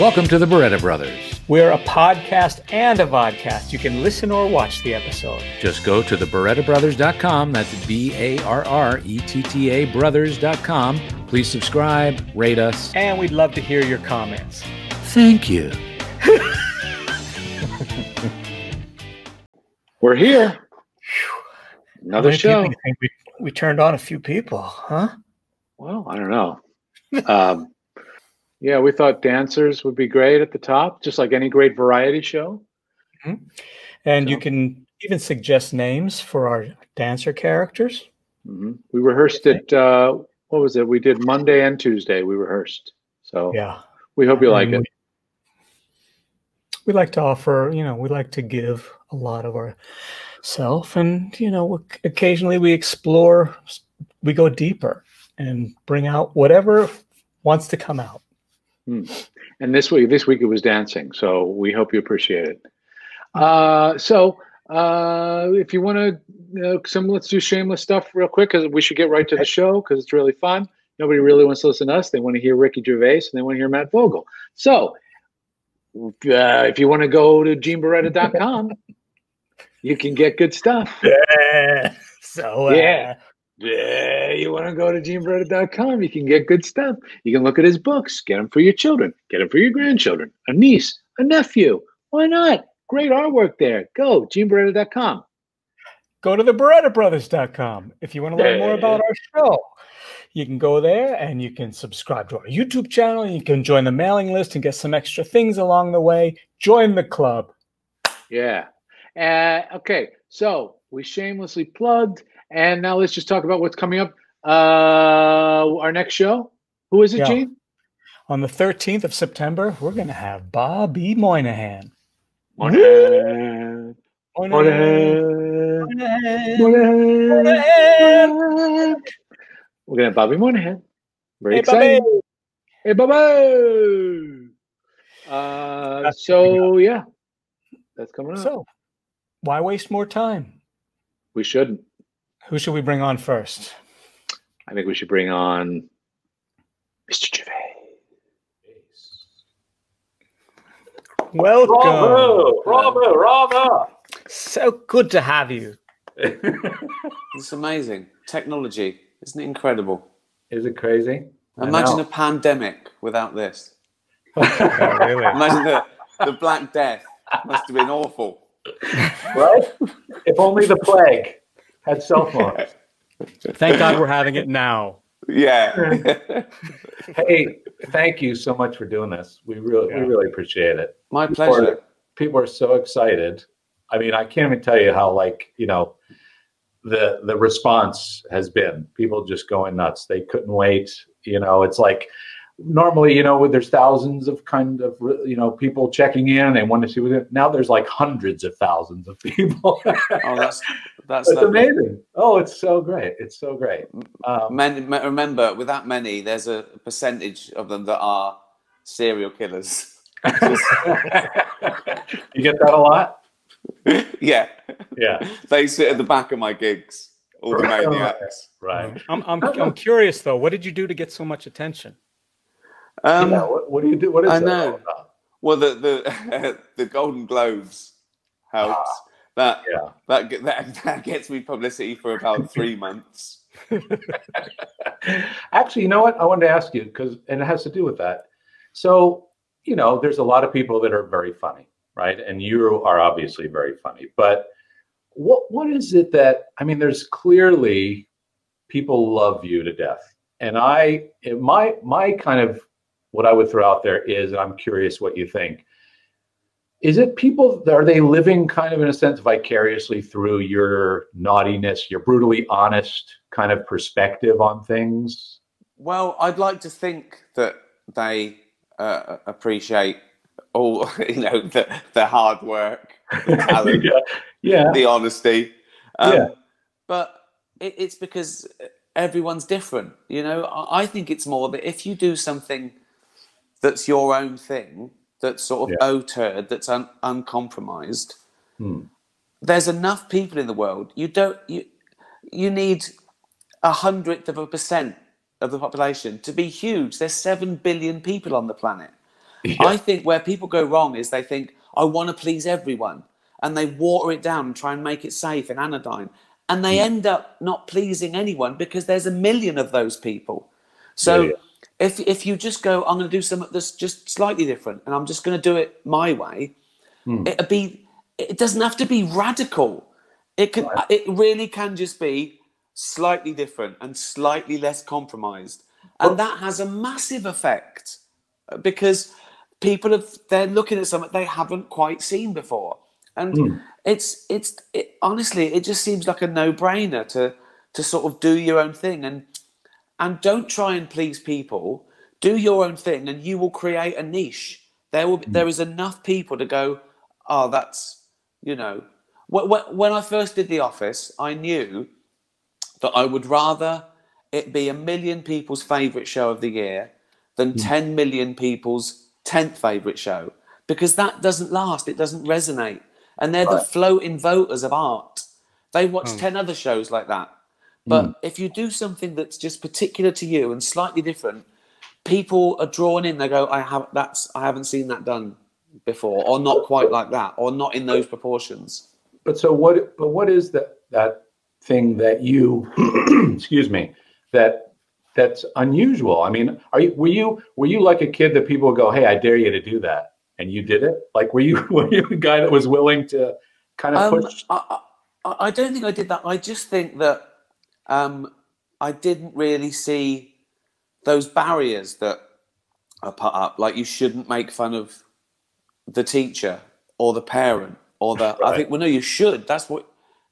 Welcome to the Barretta Brothers. We're a podcast and a vodcast. You can listen or watch the episode. Just go to thebarrettabrothers.com. That's B A R R E T T A brothers.com. Please subscribe, rate us. And we'd love to hear your comments. Thank you. We're here. Another show. people do you think we, we turned on a few people, huh? Well, I don't know. um, yeah, we thought dancers would be great at the top, just like any great variety show. And you can even suggest names for our dancer characters. hmm We rehearsed it. Uh, what was it? We did Monday and Tuesday. We rehearsed. So Yeah. we hope you like And it. we- We like to offer, you know, we like to give a lot of our self and, you know, occasionally we explore, we go deeper and bring out whatever wants to come out. And this week, this week it was dancing. So we hope you appreciate it. Uh, so uh, if you want to, uh, some let's do shameless stuff real quick because we should get right to the show because it's really fun. Nobody really wants to listen to us. They want to hear Ricky Gervais and they want to hear Matt Vogel. So uh, if you want to go to genebarretta.com, you can get good stuff. Yeah. So, uh, Yeah. Yeah, you want to go to genebarretta.com, you can get good stuff. You can look at his books, get them for your children, get them for your grandchildren, a niece, a nephew. Why not? Great artwork there. Go, genebarretta.com. go to the BarrettaBrothers.com if you want to learn more about our show. You can go there and you can subscribe to our YouTube channel. You can join the mailing list and get some extra things along the way. Join the club. Yeah. Uh, okay, so we shamelessly plugged, and now let's just talk about what's coming up. Uh, our next show. Who is it, Yeah. Gene? On the 13th of September, we're going to have Bobby Moynihan. Moynihan. Moynihan. Moynihan. Moynihan. Moynihan. We're gonna have Bobby Moynihan. Very Hey, exciting. Bobby. Hey, Bobby. Uh, so yeah, that's coming up. So, why waste more time? we shouldn't. Who should we bring on first? I think we should bring on Mr. Gervais. Welcome. Bravo! Bravo! Bravo! So good to have you. It's amazing. Technology. Isn't it incredible? Is it crazy? Imagine a pandemic without this. Yeah, oh, really. Imagine the, the Black Death. Must have been awful. right? if only the plague had cell phones. Thank God we're having it now. Yeah. hey, thank you so much for doing this. We really, Yeah. we really appreciate it. My People pleasure. are, people are so excited. I mean, I can't even tell you how like you know the the response has been. People just going nuts. They couldn't wait. You know, it's like normally, you know, with there's thousands of kind of you know people checking in and want to see what it, now there's like hundreds of thousands of people. Oh, that's that's it's lovely. amazing. Oh, it's so great. It's so great. Um, Many, remember, with that many, there's a percentage of them that are serial killers. you get that a lot? yeah, Yeah. they sit at the back of my gigs. All the Right. maniacs. Right. I'm, I'm, I'm curious though. What did you do to get so much attention? Um, yeah, what, what do you do? What is I know. about? Well, the the the Golden Globes helps. That Yeah. that that that gets me publicity for about three months. Actually, you know what? I wanted to ask you because, and it has to do with that. So, you know, there's a lot of people that are very funny, right? And you are obviously very funny. But what what is it that I mean? There's clearly people love you to death, and I my my kind of what I would throw out there is, and I'm curious what you think. Is it people? Are they living kind of in a sense vicariously through your naughtiness, your brutally honest kind of perspective on things? Well, I'd like to think that they uh, appreciate all you know the the hard work, the talent, yeah, yeah, the honesty. Um, Yeah. But it, it's because everyone's different. You know, I, I think it's more that if you do something that's your own thing, that's sort of Yeah. auteur, that's un, uncompromised, Hmm. there's enough people in the world. You don't you you need a hundredth of a percent of the population to be huge. There's seven billion people on the planet. Yeah. I think where people go wrong is they think, I want to please everyone. And they water it down and try and make it safe and anodyne. And they Mm. end up not pleasing anyone because there's a million of those people. So Yeah, yeah. If if you just go, I'm going to do something that's just slightly different, and I'm just going to do it my way, Hmm. it'd be. It doesn't have to be radical. It can. Right. It really can just be slightly different and slightly less compromised, and that has a massive effect because people have they're looking at something they haven't quite seen before, and Hmm. it's it's it, honestly it just seems like a no brainer to to sort of do your own thing and and don't try and please people. Do your own thing and you will create a niche. There will hmm. there is enough people to go oh that's you know. Wh- wh- when i first did the office i knew that i would rather it be a million people's favorite show of the year than hmm. 10 million people's 10th favorite show because that doesn't last. It doesn't resonate. And they're the floating voters of art. They watch hmm. 10 other shows like that but if you do something that's just particular to you and slightly different, people are drawn in. They go, "I have that's I haven't seen that done before, or not quite like that, or not in those proportions." But so what? But what is that that thing that you, excuse me, that that's unusual? I mean, are you were you were you like a kid that people would go, "Hey, I dare you to do that," and you did it? Like, were you were you a guy that was willing to kind of Um, push? I, I, I don't think I did that. I just think that um, I didn't really see those barriers that are put up. Like you shouldn't make fun of the teacher or the parent or the. I think well, no, you should. That's what.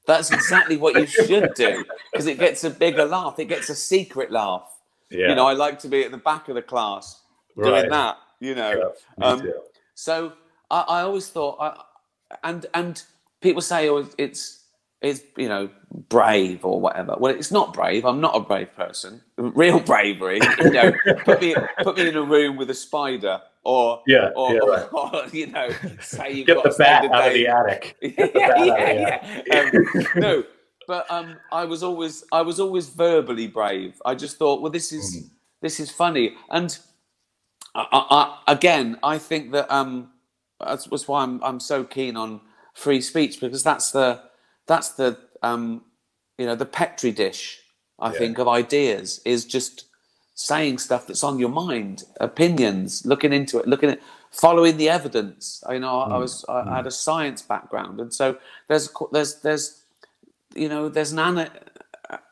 That's exactly what you should do because it gets a bigger laugh. It gets a secret laugh. Yeah, You know, I like to be at the back of the class doing right. that. You know, Yeah, um, so I, I always thought, I, and and people say, oh, it's it's you know brave or whatever. Well, it's not brave. I'm not a brave person. Real bravery, you know, put me put me in a room with a spider, or Yeah, or, yeah, or, right. or, you know, say you've Get got the bat out of the attic. yeah, Get the bat out of the yeah, yeah. Um, no, but um, I was always I was always verbally brave. I just thought, well, this is Mm. this is funny, and I, I, I, again, I think that um, that's, that's why I'm I'm so keen on free speech because that's the that's the um, you know the petri dish. I Yeah. think of ideas is just saying stuff that's on your mind, opinions, looking into it, looking at following the evidence. You know, I, I was I, I had a science background, and so there's there's there's you know there's an ana-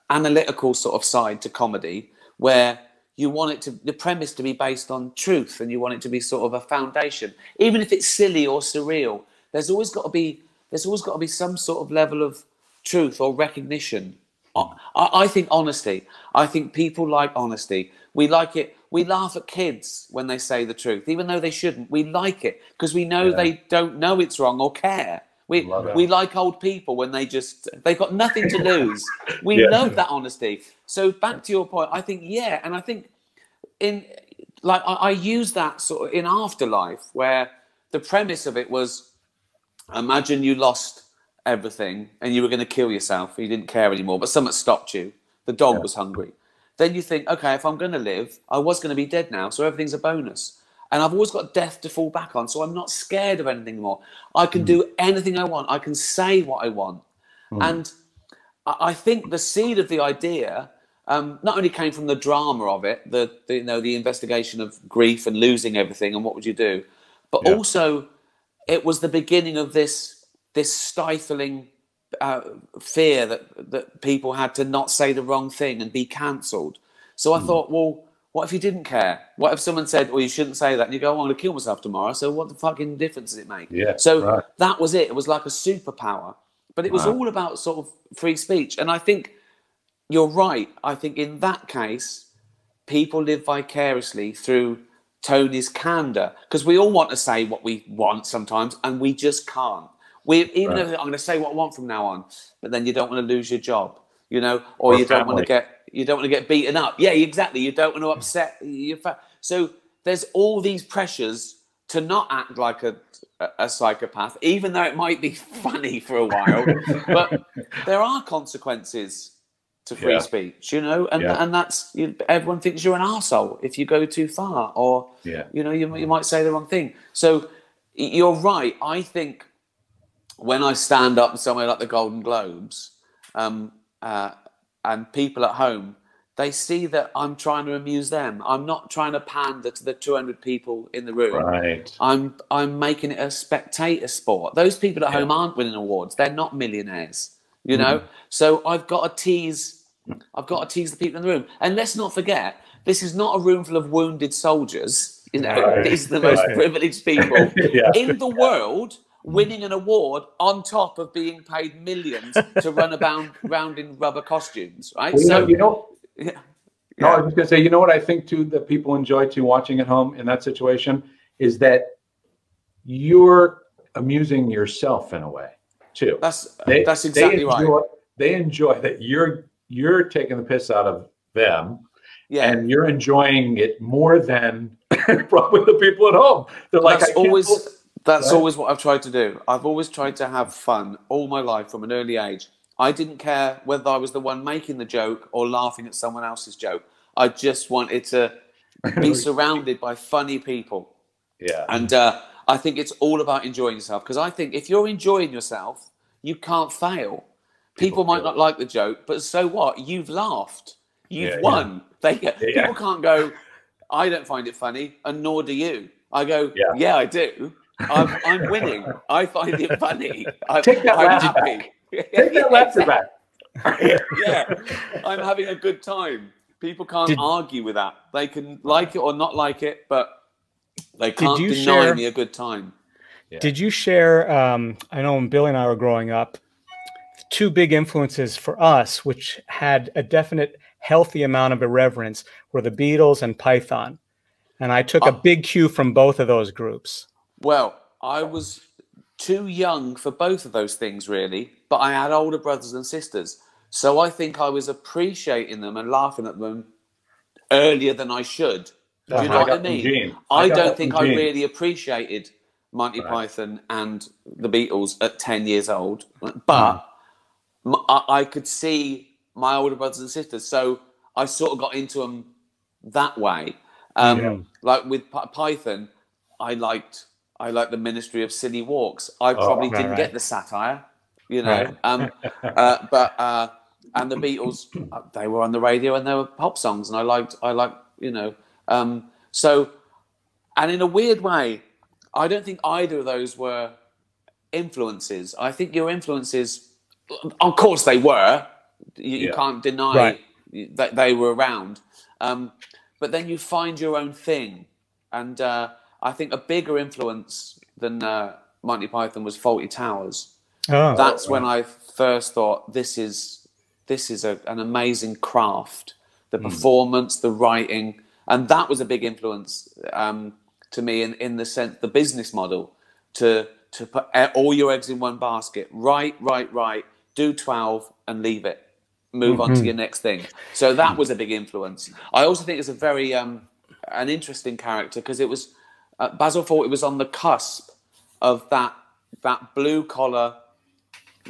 analytical sort of side to comedy where you want it to the premise to be based on truth and you want it to be sort of a foundation even if it's silly or surreal there's always got to be there's always got to be some sort of level of truth or recognition. I, I think honesty. I think people like honesty. We like it we laugh at kids when they say the truth even though they shouldn't. We like it because we know Yeah. they don't know it's wrong or care. We, we like old people when they just they've got nothing to lose. We Yeah. love that honesty. So back to your point i think yeah and i think in like I, I use that sort of in afterlife where the premise of it was imagine you lost everything and you were going to kill yourself you didn't care anymore but someone stopped you. The dog Yeah. was hungry. Then you think okay if i'm going to live i was going to be dead now so everything's a bonus. And i've always got death to fall back on so i'm not scared of anything more. I can do anything i want. I can say what i want. And I I think the seed of the idea um, not only came from the drama of it, the, the you know the investigation of grief and losing everything and what would you do, but Yeah. also it was the beginning of this this stifling uh, fear that that people had to not say the wrong thing and be cancelled. So. I thought, well, what if you didn't care? What if someone said, well, you shouldn't say that, and you go, oh, I'm going to kill myself tomorrow. So what the fucking difference does it make? Yeah, So right. that was it. It was like a superpower, but it was Wow. all about sort of free speech. And I think you're right. I think in that case, people live vicariously through Tony's candor because we all want to say what we want sometimes, and we just can't. We even Right. though I'm going to say what I want from now on, but then you don't want to lose your job, you know, or, Or you don't want to get you don't want to get beaten up. Yeah, exactly. You don't want to upset your fa- so there's all these pressures to not act like a, a, a psychopath, even though it might be funny for a while. but there are consequences to free Yeah. speech, you know, and Yeah. and that's you, everyone thinks you're an asshole if you go too far, or Yeah. you know, you, you might say the wrong thing. So you're right. I think when I stand up somewhere like the Golden Globes, um, uh, and people at home, they see that I'm trying to amuse them. I'm not trying to pander to the 200 people in the room. Right. I'm I'm making it a spectator sport. Those people at Yeah. home aren't winning awards. They're not millionaires, you know. Mm-hmm. So I've got to tease. I've got to tease the people in the room. And let's not forget, this is not a room full of wounded soldiers. You know, these are the most privileged people Yeah. in the world winning an award on top of being paid millions to run about round in rubber costumes, right? Well, so you know, yeah, no, I was just gonna say, you know what I think too that people enjoy too watching at home in that situation is that you're amusing yourself in a way too. that's They- that's exactly they right. They enjoy that you're you're taking the piss out of them, Yeah. and you're enjoying it more than probably the people at home. They're like, that's I always that's Right. always what I've tried to do. I've always tried to have fun all my life from an early age. I didn't care whether I was the one making the joke or laughing at someone else's joke. I just wanted to be surrounded by funny people. yeah, And uh, I think it's all about enjoying yourself because I think if you're enjoying yourself, you can't fail. People, People might not like the joke, but so what? You've laughed. You've Yeah, won. They Yeah. people can't go. I don't find it funny, and nor do you. I go. Yeah. I do. I'm, I'm winning. I find it funny. I, Take that I'm laugh happy. take that laughter back. yeah, I'm having a good time. People can't Did- argue with that. They can like it or not like it, but they can't you deny share- me a good time. Yeah. Did you share? Um, I know when Billy and I were growing up, two big influences for us, which had a definite healthy amount of irreverence, were the Beatles and Python. And I took a Oh. big cue from both of those groups. Well, I was too young for both of those things, really, but I had older brothers and sisters. So I think I was appreciating them and laughing at them earlier than I should. Do you Uh-huh. know I what I mean? I, I don't think I really appreciated Monty Right. Python and the Beatles at 10 years old, but Hmm. I, I could see my older brothers and sisters. So I sort of got into them that way. Um, Yeah. Like with Py- Python, I liked I liked the Ministry of Silly Walks. I probably Oh, right, didn't right. get the satire, you know. Right. Um, uh, but uh, and the Beatles, uh, they were on the radio and they were pop songs, and I liked I liked you know. Um, so, and in a weird way, I don't think either of those were influences. I think your influences, of course, they were. You, you Yeah. can't deny Right. that they were around. Um, but then you find your own thing, and uh, I think a bigger influence than uh, Monty Python was Fawlty Towers. Oh, That's when I first thought this is this is a, an amazing craft. The performance, the writing, and that was a big influence um, to me in, in the sense the business model to to put e- all your eggs in one basket. Right, right, write. Do twelve and leave it. Move on to your next thing. So that was a big influence. I also think it's a very um, an interesting character because it was uh, Basil it was on the cusp of that that blue collar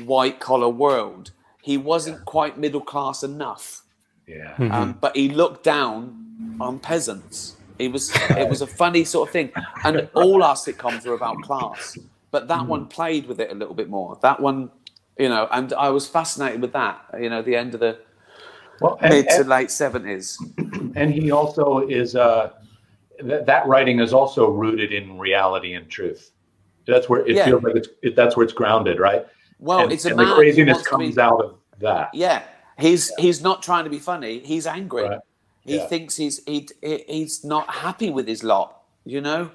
white collar world. He wasn't quite middle class enough, Yeah, um, but he looked down on peasants. It was it was a funny sort of thing, and all our sitcoms were about class, but that one played with it a little bit more. That one, you know, and I was fascinated with that. You know, the end of the well, and, mid to and, late seventies. and he also is uh, that that writing is also rooted in reality and truth. That's where it Yeah. feels like it's it, that's where it's grounded, right? Well, and, it's a and the craziness to be- comes out of that. Yeah, he's he's not trying to be funny. He's angry. Right. He Yeah. thinks he's he, he- he's not happy with his lot. You know,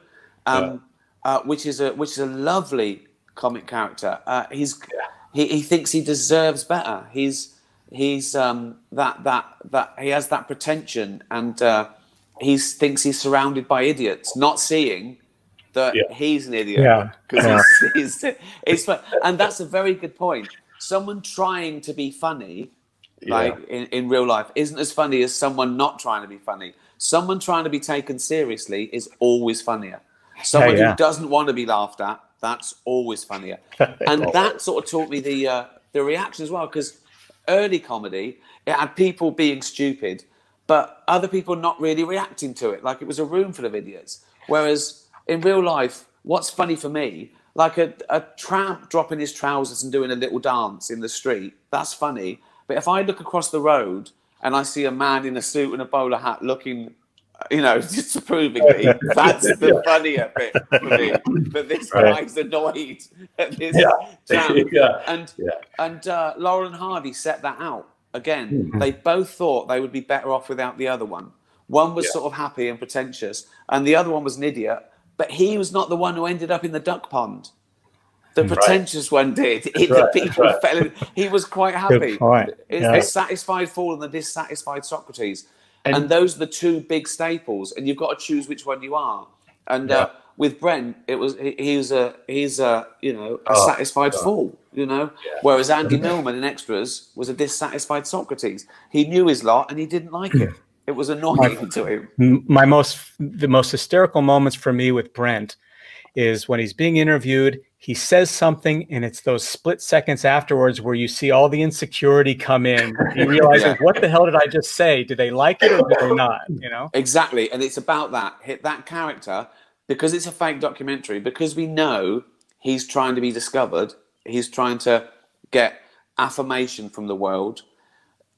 um, uh, which is a which is a lovely comic character. Uh, he's he, he thinks he deserves better. He's he's um, that that that he has that pretension, and uh, he thinks he's surrounded by idiots, not seeing that Yeah. he's an idiot. Yeah. because he's, he's it's fun. and that's a very good point. Someone trying to be funny like in, in real life isn't as funny as someone not trying to be funny. Someone trying to be taken seriously is always funnier. Someone yeah. who doesn't want to be laughed at, that's always funnier. and that sort of taught me the uh, the reaction as well, because early comedy, it had people being stupid, but other people not really reacting to it. Like it was a room full of idiots. Whereas in real life, what's funny for me, like a, a tramp dropping his trousers and doing a little dance in the street, that's funny. But if I look across the road and I see a man in a suit and a bowler hat looking, you know, disapprovingly, that's the funnier bit for me. That this Right. guy's annoyed at this Yeah. And Yeah. and uh, Laurel and Hardy set that out again. Mhm. They both thought they would be better off without the other one. One was sort of happy and pretentious, and the other one was an idiot. But he was not the one who ended up in the duck pond. The pretentious one did. He, the right, that's people right. fell in. He was quite happy. It's Yeah. the satisfied fool and the dissatisfied Socrates. And, And- those are the two big staples, and you've got to choose which one you are. And uh, with Brent, it was he, he's a he's a you know a Oh, satisfied God. fool, you know. Yeah. Whereas Andy Millman in Extras was a dissatisfied Socrates. He knew his lot and he didn't like it. It was annoying to him. My most the most hysterical moments for me with Brent is when he's being interviewed he says something and it's those split seconds afterwards where you see all the insecurity come in he realizes Yeah. what the hell did i just say did they like it or did they not you know Exactly, and it's about that hit that character because it's a fake documentary. Because we know he's trying to be discovered. He's trying to get affirmation from the world.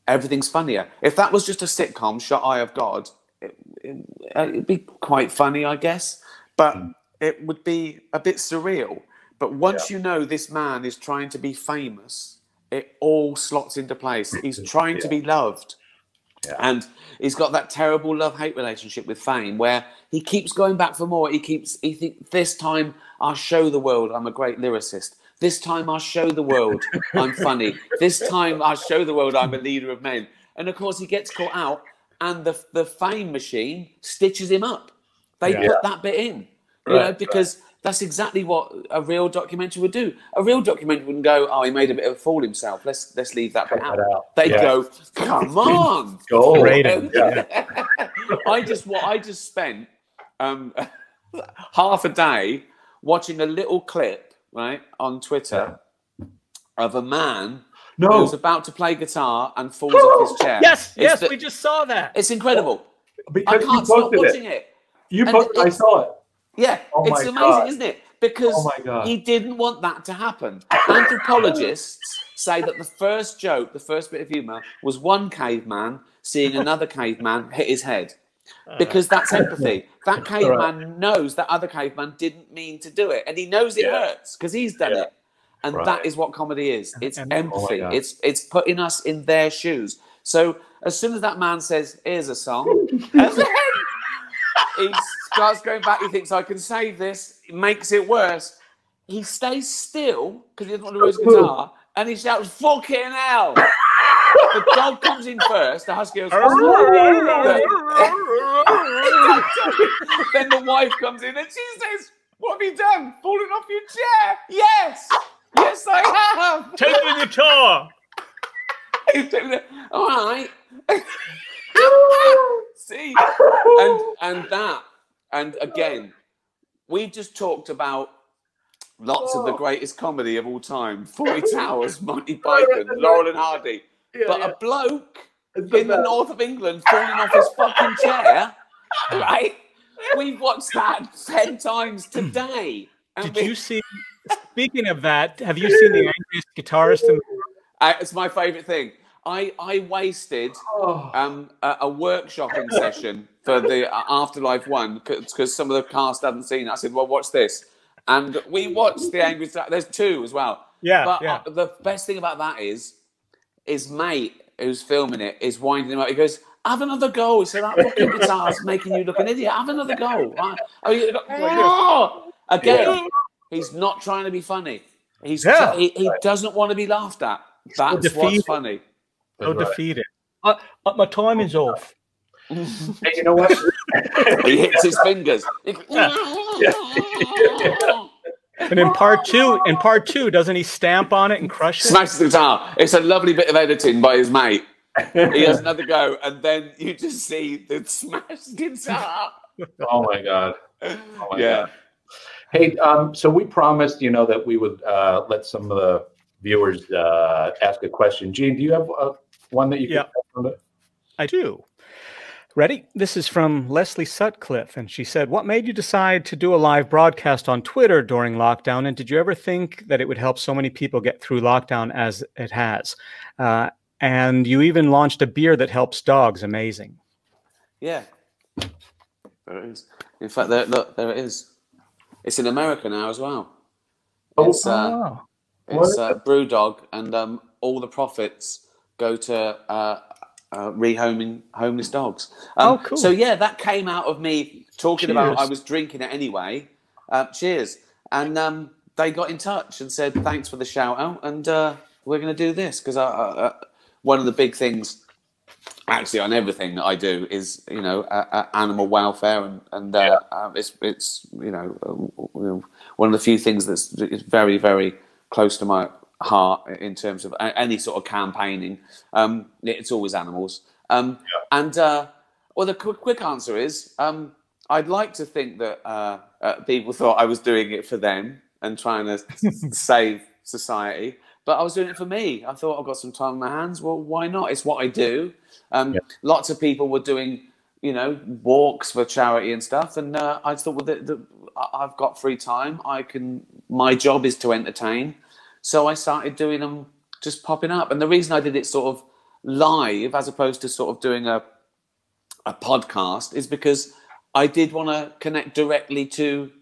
Everything's funnier. If that was just a sitcom, shot Eye of God, it, it, it'd be quite funny, I guess. But hmm. it would be a bit surreal. But once you know this man is trying to be famous, it all slots into place. He's trying to be loved. And he's got that terrible love hate relationship with fame where he keeps going back for more. He keeps, he think this time I'll show the world I'm a great lyricist. This time I'll show the world I'm funny. This time I'll show the world I'm a leader of men. And of course, he gets caught out, and the, the fame machine stitches him up. They Yeah. put that bit in, you know, Right, because that's exactly what a real documentary would do. A real documentary wouldn't go, "Oh, he made a bit of a fool himself. Let's let's leave that bit out." out. They Yeah. go, "Come on." Rating. Yeah. I just what I just spent um, half a day watching a little clip right on Twitter of a man No. who's about to play guitar and falls off his chair. yes It's yes the- we just saw that it's incredible. I because you can't stop watching it. it. You posted. I saw it. Yeah, Oh it's amazing, God. isn't it? Because Oh he didn't want that to happen. Anthropologists say that the first joke, the first bit of humor, was one caveman seeing another caveman hit his head. Uh, because that's empathy. That caveman knows that other caveman didn't mean to do it, and he knows it Yeah. hurts because he's done Yeah. it. And Right. that is what comedy is. It's And- oh empathy. God. it's it's putting us in their shoes. So as soon as that man says, "Here's a song," he starts going back. He thinks, "I can save this." It makes it worse. He stays still because he doesn't want to lose his guitar, and he shouts, "Fucking hell!" the dog comes in first. The husky goes. then the wife comes in and she says, "What have you done? Falling off your chair?" Yes, yes, I have. take the guitar All right. See, and and that, and again, we just talked about lots of the greatest comedy of all time: Fawlty Towers, Monty Python, Laurel and Hardy. but a bloke the in the north of England falling off his fucking chair, right? We've watched that ten times today. And did we- you see speaking of that have you seen the angriest guitarist in the Uh, it's my favourite thing. I I wasted Oh. um, a, a workshopping session for the uh, Afterlife one because some of the cast hadn't seen it. I said, "Well, watch this," and we watched the Angry. Star- There's two as well. yeah But yeah uh, the best thing about that is, his mate who's filming it is winding him up. He goes, "Have another go." He said, "That fucking guitar's making you look an idiot. Have another go." Oh, oh! Again, he's not trying to be funny. He's Yeah. he, he doesn't want to be laughed at. That's what's funny. So That's right. defeated uh, uh, my time is off Hey, you know what? He hits his fingers. and in part two in part two doesn't he stamp on it and crush it Smashes the guitar. It's a lovely bit of editing by his mate. He has another go, and then you just see the smashed guitar. oh my god. Oh my Yeah. god. Hey, um, so we promised, you know, that we would uh, let some of the viewers uh, ask a question. Gene, do you have uh, one that you Yeah. can? I do. Ready? This is from Leslie Sutcliffe, and she said, What made you decide to do a live broadcast on Twitter during lockdown? And did you ever think that it would help so many people get through lockdown as it has? Uh, and you even launched a beer that helps dogs. Amazing. Yeah, there it is. In fact, there, look, there it is. It's in America now as well. Oh, It's, uh, oh, it's uh, BrewDog, and um, all the profits go to uh, uh, rehoming homeless dogs. Um, Oh, cool. So yeah, that came out of me talking about. I was drinking it anyway. Uh, cheers, and um, they got in touch and said thanks for the shout out, and uh, we're going to do this because I, I, I, one of the big things actually on everything that I do is you know uh, uh, animal welfare and and uh, uh, it's it's you know, uh, one of the few things that's very very close to my heart in terms of any sort of campaigning. Um, it's always animals. Um, And uh, well, the quick, quick answer is um, I'd like to think that uh, uh, people thought I was doing it for them and trying to save society. But I was doing it for me. I thought I've got some time on my hands. Well, why not? It's what I do. Um, Yeah. Lots of people were doing, you know, walks for charity and stuff, and uh, I thought, well, the, the, I've got free time. I can. My job is to entertain, so I started doing them, just popping up. And the reason I did it sort of live, as opposed to sort of doing a a podcast, is because I did want to connect directly to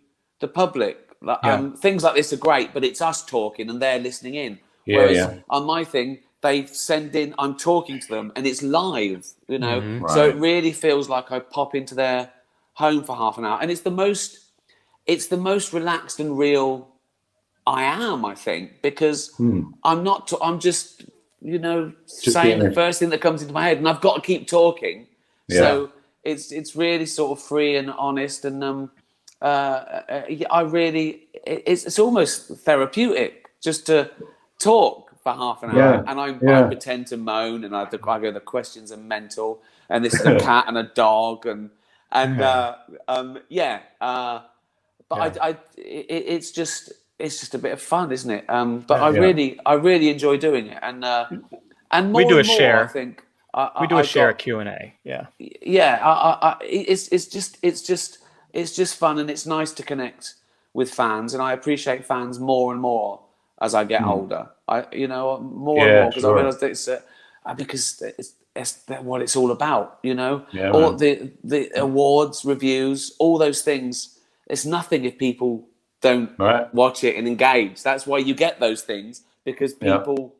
the public. Like, Yeah. Um, things like this are great, but it's us talking and they're listening in. Yeah, Whereas yeah. on my thing, they send in, I'm talking to them and it's live, you know. Mhm. So it really feels like I pop into their home for half an hour. And it's the most it's the most relaxed and real I am, I think, because Hmm. I'm not t- I'm just, you know, Just saying the first thing that comes into my head and I've got to keep talking. So it's it's really sort of free and honest and um uh, uh, I really it's it's almost therapeutic just to talk for half an hour Yeah, and I, I yeah. pretend to moan and I, I go the questions are mental and this is a cat and a dog and and uh, um yeah uh but I, I it, it's just it's just a bit of fun isn't it um but I Yeah. really I really enjoy doing it and uh and more We do a more, share. I think I, we do a I've share got- Q&A. Yeah. yeah, I, I, I, it's it's just it's just it's just fun and it's nice to connect with fans and I appreciate fans more and more as I get older. I you know more and Hmm. More because sure. I realise that it's uh, uh, because it's, it's what it's all about. You know, Yeah, all man. the the awards, reviews, all those things. It's nothing if people don't Right. watch it and engage. That's why you get those things because Yeah. people,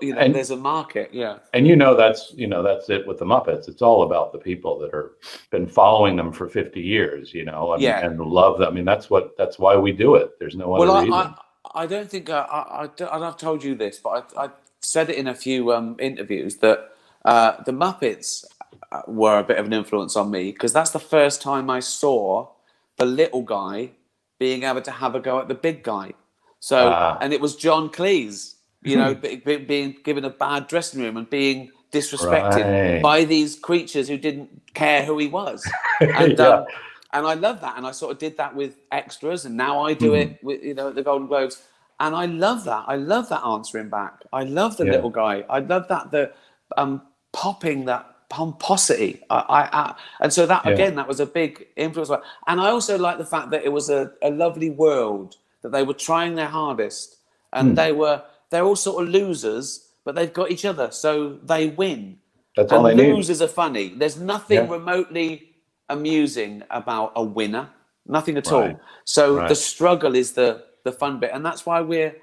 you know, And- there's a market. Yeah. And you know that's you know that's it with the Muppets. It's all about the people that are been following them for fifty years, you know, and, Yeah. and love them. I mean, that's what that's why we do it. There's no other Well, I, reason. I, I don't think uh, I, I, I I've told you this, but I, I said it in a few um, interviews that uh, the Muppets uh, were a bit of an influence on me because that's the first time I saw the little guy being able to have a go at the big guy. So, Ah. and it was John Cleese, you know, be, be, being given a bad dressing room and being disrespected Right. by these creatures who didn't care who he was and Yeah. um, and I love that, and I sort of did that with extras, and now I do Mm-hmm. it with you know at the Golden Globes, and I love that. I love that answering back. I love the Yeah. little guy. I love that the um, popping that pomposity. I, I, I and so that Yeah. again that was a big influence. And I also like the fact that it was a, a lovely world that they were trying their hardest, and Hmm. they were they're all sort of losers, but they've got each other, so they win that's all and they need. losers are funny. There's nothing Yeah. remotely amusing about a winner. Nothing at Right. all. So Right. the struggle is the the fun bit, and that's why we're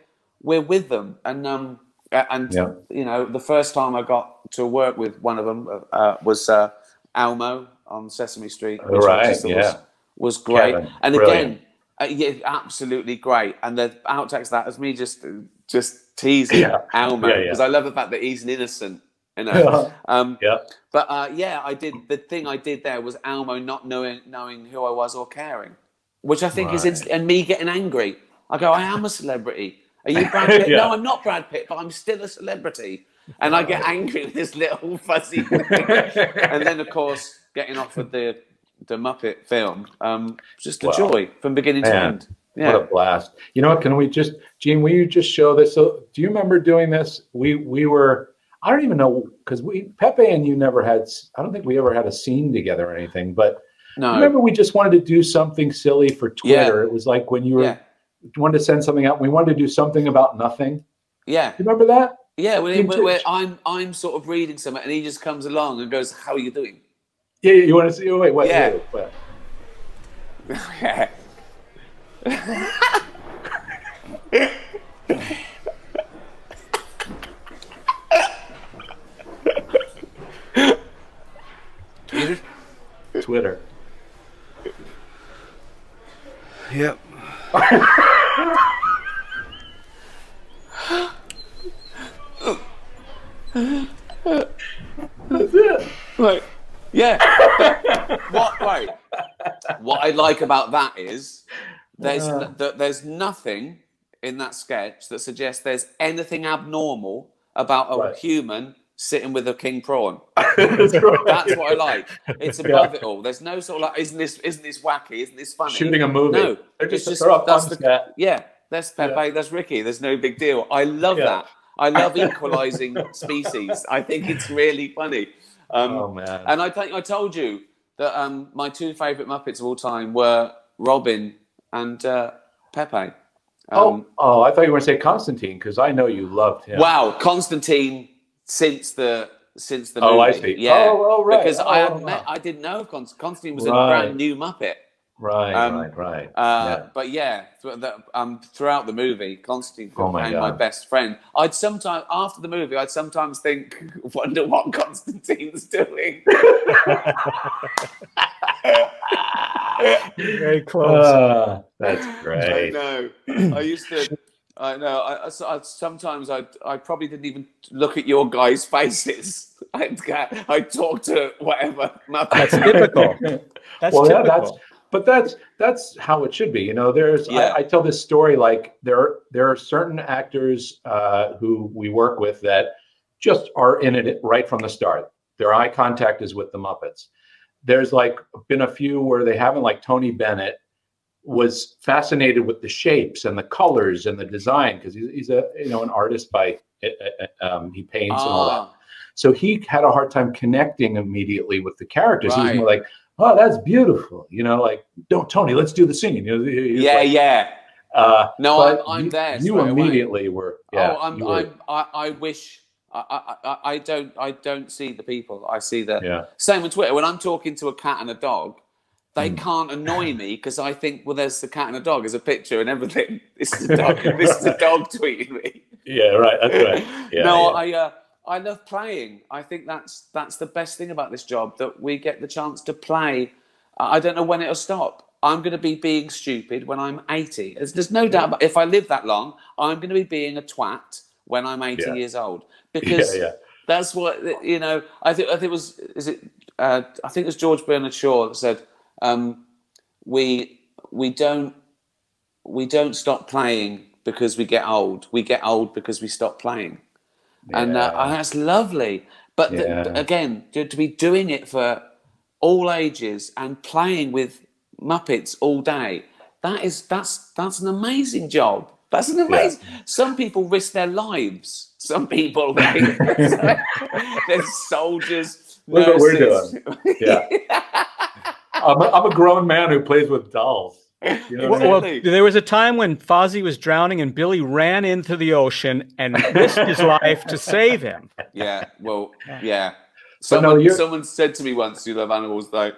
we're with them. And um and Yeah. you know the first time I got to work with one of them uh, was uh, Elmo on Sesame Street, which Right, yeah. was, was great. Kevin, and brilliant. again, uh, yeah, absolutely great. And the outtakes of that is me just just teasing Yeah. Elmo Yeah, yeah. because I love the fact that he's an innocent. You know. um, yeah. but uh, yeah, I did. The thing I did there was Elmo not knowing knowing who I was or caring, which I think is Right. inst- and me getting angry. I go, I am a celebrity. Are you Brad Pitt? Yeah. No, I'm not Brad Pitt, but I'm still a celebrity. And I get angry with this little fuzzy and then, of course, getting offered the the Muppet film, um, just a Wow. joy from beginning to end. Yeah. What a blast! You know what? Can we just, Gene? Will you just show this? So, do you remember doing this? We we were. I don't even know because we Pepe and you never had. I don't think we ever had a scene together or anything. But no. remember, we just wanted to do something silly for Twitter. It was like when you were yeah. Wanted to send something out. We wanted to do something about nothing. Yeah. You remember that? Yeah. When, Vintage. where I'm I'm sort of reading something and he just comes along and goes, "How are you doing?" Yeah. yeah, You want to see? Oh, wait. Wait. Yeah. wait, wait. yeah. Twitter? Twitter. Yep. That's it. Right. Yeah. what? Right. What I like about that is there's Uh. n- th- there's nothing in that sketch that suggests there's anything abnormal about a Right. human sitting with a king prawn. That's right. That's what I like. It's above it all. There's no sort of like, isn't this isn't this wacky? Isn't this funny? Shooting a movie. No, They're just, just- they're that's the- set. Yeah, that's Pepe, that's Ricky. There's no big deal. I love Yeah. that. I love equalizing species. I think it's really funny. Um, oh man. and I think I told you that um, my two favorite Muppets of all time were Robin and uh, Pepe. Um, oh, oh, I thought you were going to say Constantine because I know you loved him. Wow, Constantine since the since the Oh, I see. Yeah, Oh, oh, right. because Oh, I oh, had met, wow. I didn't know Const- Constantine was Right. a brand new Muppet. Right, Um, right, right. Uh, Yeah. But yeah, th- the, um, throughout the movie, Constantine Oh my became my best friend. I'd sometimes after the movie, I'd sometimes think, wonder what Constantine's doing. Very close. Uh, that's great. I great. know. I used to. I know. I, I, I- sometimes I I probably didn't even look at your guys' faces. I'd go- I'd talk to whatever. That's typical. That's well, yeah, that's but that's that's how it should be. You know, there's Yeah. I, I tell this story like there there are certain actors uh, who we work with that just are in it right from the start. Their eye contact is with the Muppets. There's like been a few where they haven't, like Tony Bennett was fascinated with the shapes and the colors and the design because he's, he's a you know an artist by uh, um, he paints and all that. Ah, So he had a hard time connecting immediately with the characters. He was more like, "Oh, that's beautiful," you know, like, "Don't, Tony, let's do the scene." You know, yeah, like, yeah. Uh, No, I'm, I'm you, there. You straight away. immediately were. Yeah, oh, I'm, were- I'm, I, I wish. I, I, I- I don't. I don't see the people. I see the yeah, same on Twitter. When I'm talking to a cat and a dog, they Hmm. can't annoy me because I think, well, there's the cat and a dog. There's a picture and everything. This is a dog. this is a dog tweeting me. yeah, right. That's right. Yeah, no, yeah. I. Uh, I love playing. I think that's that's the best thing about this job that we get the chance to play. I don't know when it'll stop. I'm going to be being stupid when I'm 80. There's, there's no doubt. About, if I live that long, I'm going to be being a twat when I'm 80 Yeah. years old yeah, because yeah. that's what you know. I think. I think it was. Is it? Uh, I think it was George Bernard Shaw that said, um, "We we don't we don't stop playing because we get old. We get old because we stop playing." And uh, Yeah. that's lovely. But Yeah. again, to, to be doing it for all ages and playing with Muppets all day, that is that's that's an amazing job. That's an amazing. Some people risk their lives. Some people, they, there's soldiers. Look what we're nurses. Yeah. I'm, a, I'm a grown man who plays with dolls. You know what I Well, mean? Exactly. there was a time when Fozzie was drowning and Billy ran into the ocean and risked his life to save him. Yeah, well, yeah. But no, Someone, someone said to me once, "You love animals." Like,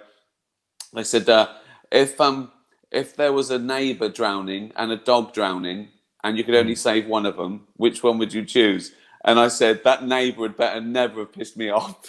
they said, uh, if um, if there was a neighbour drowning and a dog drowning, and you could only Hmm. save one of them, which one would you choose? And I said that neighbour had better never have pissed me off.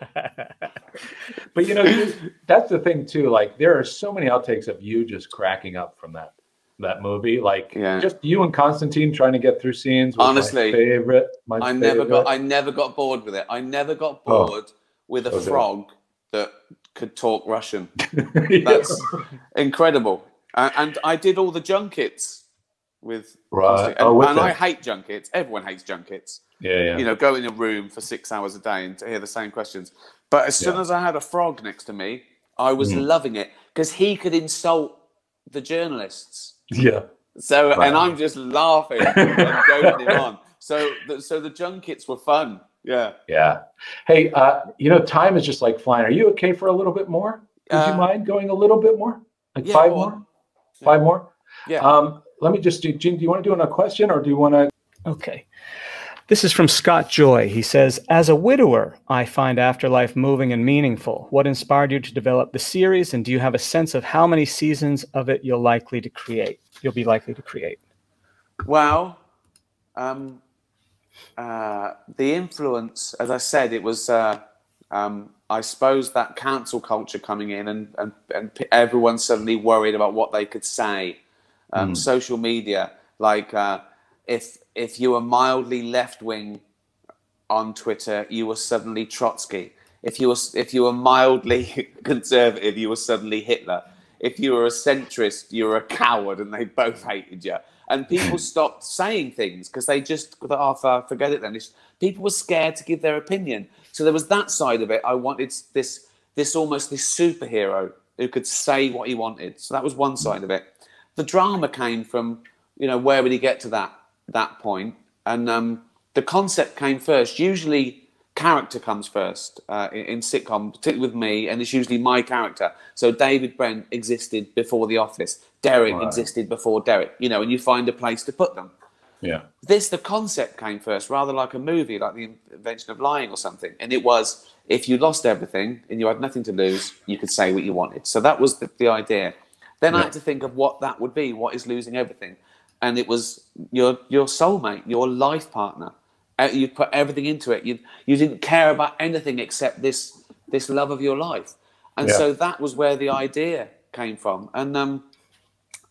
but you know, that's the thing too. Like, there are so many outtakes of you just cracking up from that that movie. Like, Yeah. just you and Constantine trying to get through scenes. Was Honestly, my favorite. My I never got I never got bored with it. I never got Oh. bored with a So good. frog that could talk Russian. That's incredible. And, and I did all the junkets with Right. And, Oh, and I hate junkets. Everyone hates junkets. yeah, yeah. You know, go in a room for six hours a day and to hear the same questions. But as soon Yeah. as I had a frog next to me, I was Mm. loving it because he could insult the journalists. Yeah. So Right. and I'm just laughing and goading him on. So the, so the junkets were fun. Yeah. Yeah. Hey, uh, you know, time is just like flying. Are you okay for a little bit more? Would you Uh, mind going a little bit more? Like yeah, five more? Five more? Yeah. Um, let me just do, Gene, do you want to do another question or do you want to? Okay. This is from Scott Joy. He says, As a widower, I find Afterlife moving and meaningful. What inspired you to develop the series? And do you have a sense of how many seasons of it you'll likely to create? You'll be likely to create. Well, um, uh, the influence, as I said, it was, uh, um, I suppose, that cancel culture coming in and, and, and everyone suddenly worried about what they could say. Um, Social media, like uh, if if you were mildly left wing on Twitter, you were suddenly Trotsky. If you were if you were mildly conservative, you were suddenly Hitler. If you were a centrist, you were a coward, and they both hated you. And people stopped saying things because they just thought, oh, forget it. Then It's- people were scared to give their opinion. So there was that side of it. I wanted this this almost this superhero who could say what he wanted. So that was one side of it. The drama came from you know where would he get to that that point, and um, the concept came first. Usually, character comes first uh, in, in sitcom, particularly with me, and it's usually my character. So David Brent existed before The Office. Derek Right. existed before Derek. You know, and you find a place to put them Yeah. this the concept came first rather like a movie like the invention of lying or something and it was if you lost everything and you had nothing to lose you could say what you wanted so that was the, the idea then i had to think of what that would be what is losing everything. And it was your your soulmate your life partner. Uh, you put everything into it. You you didn't care about anything except this this love of your life. And Yeah. so that was where the idea came from. And um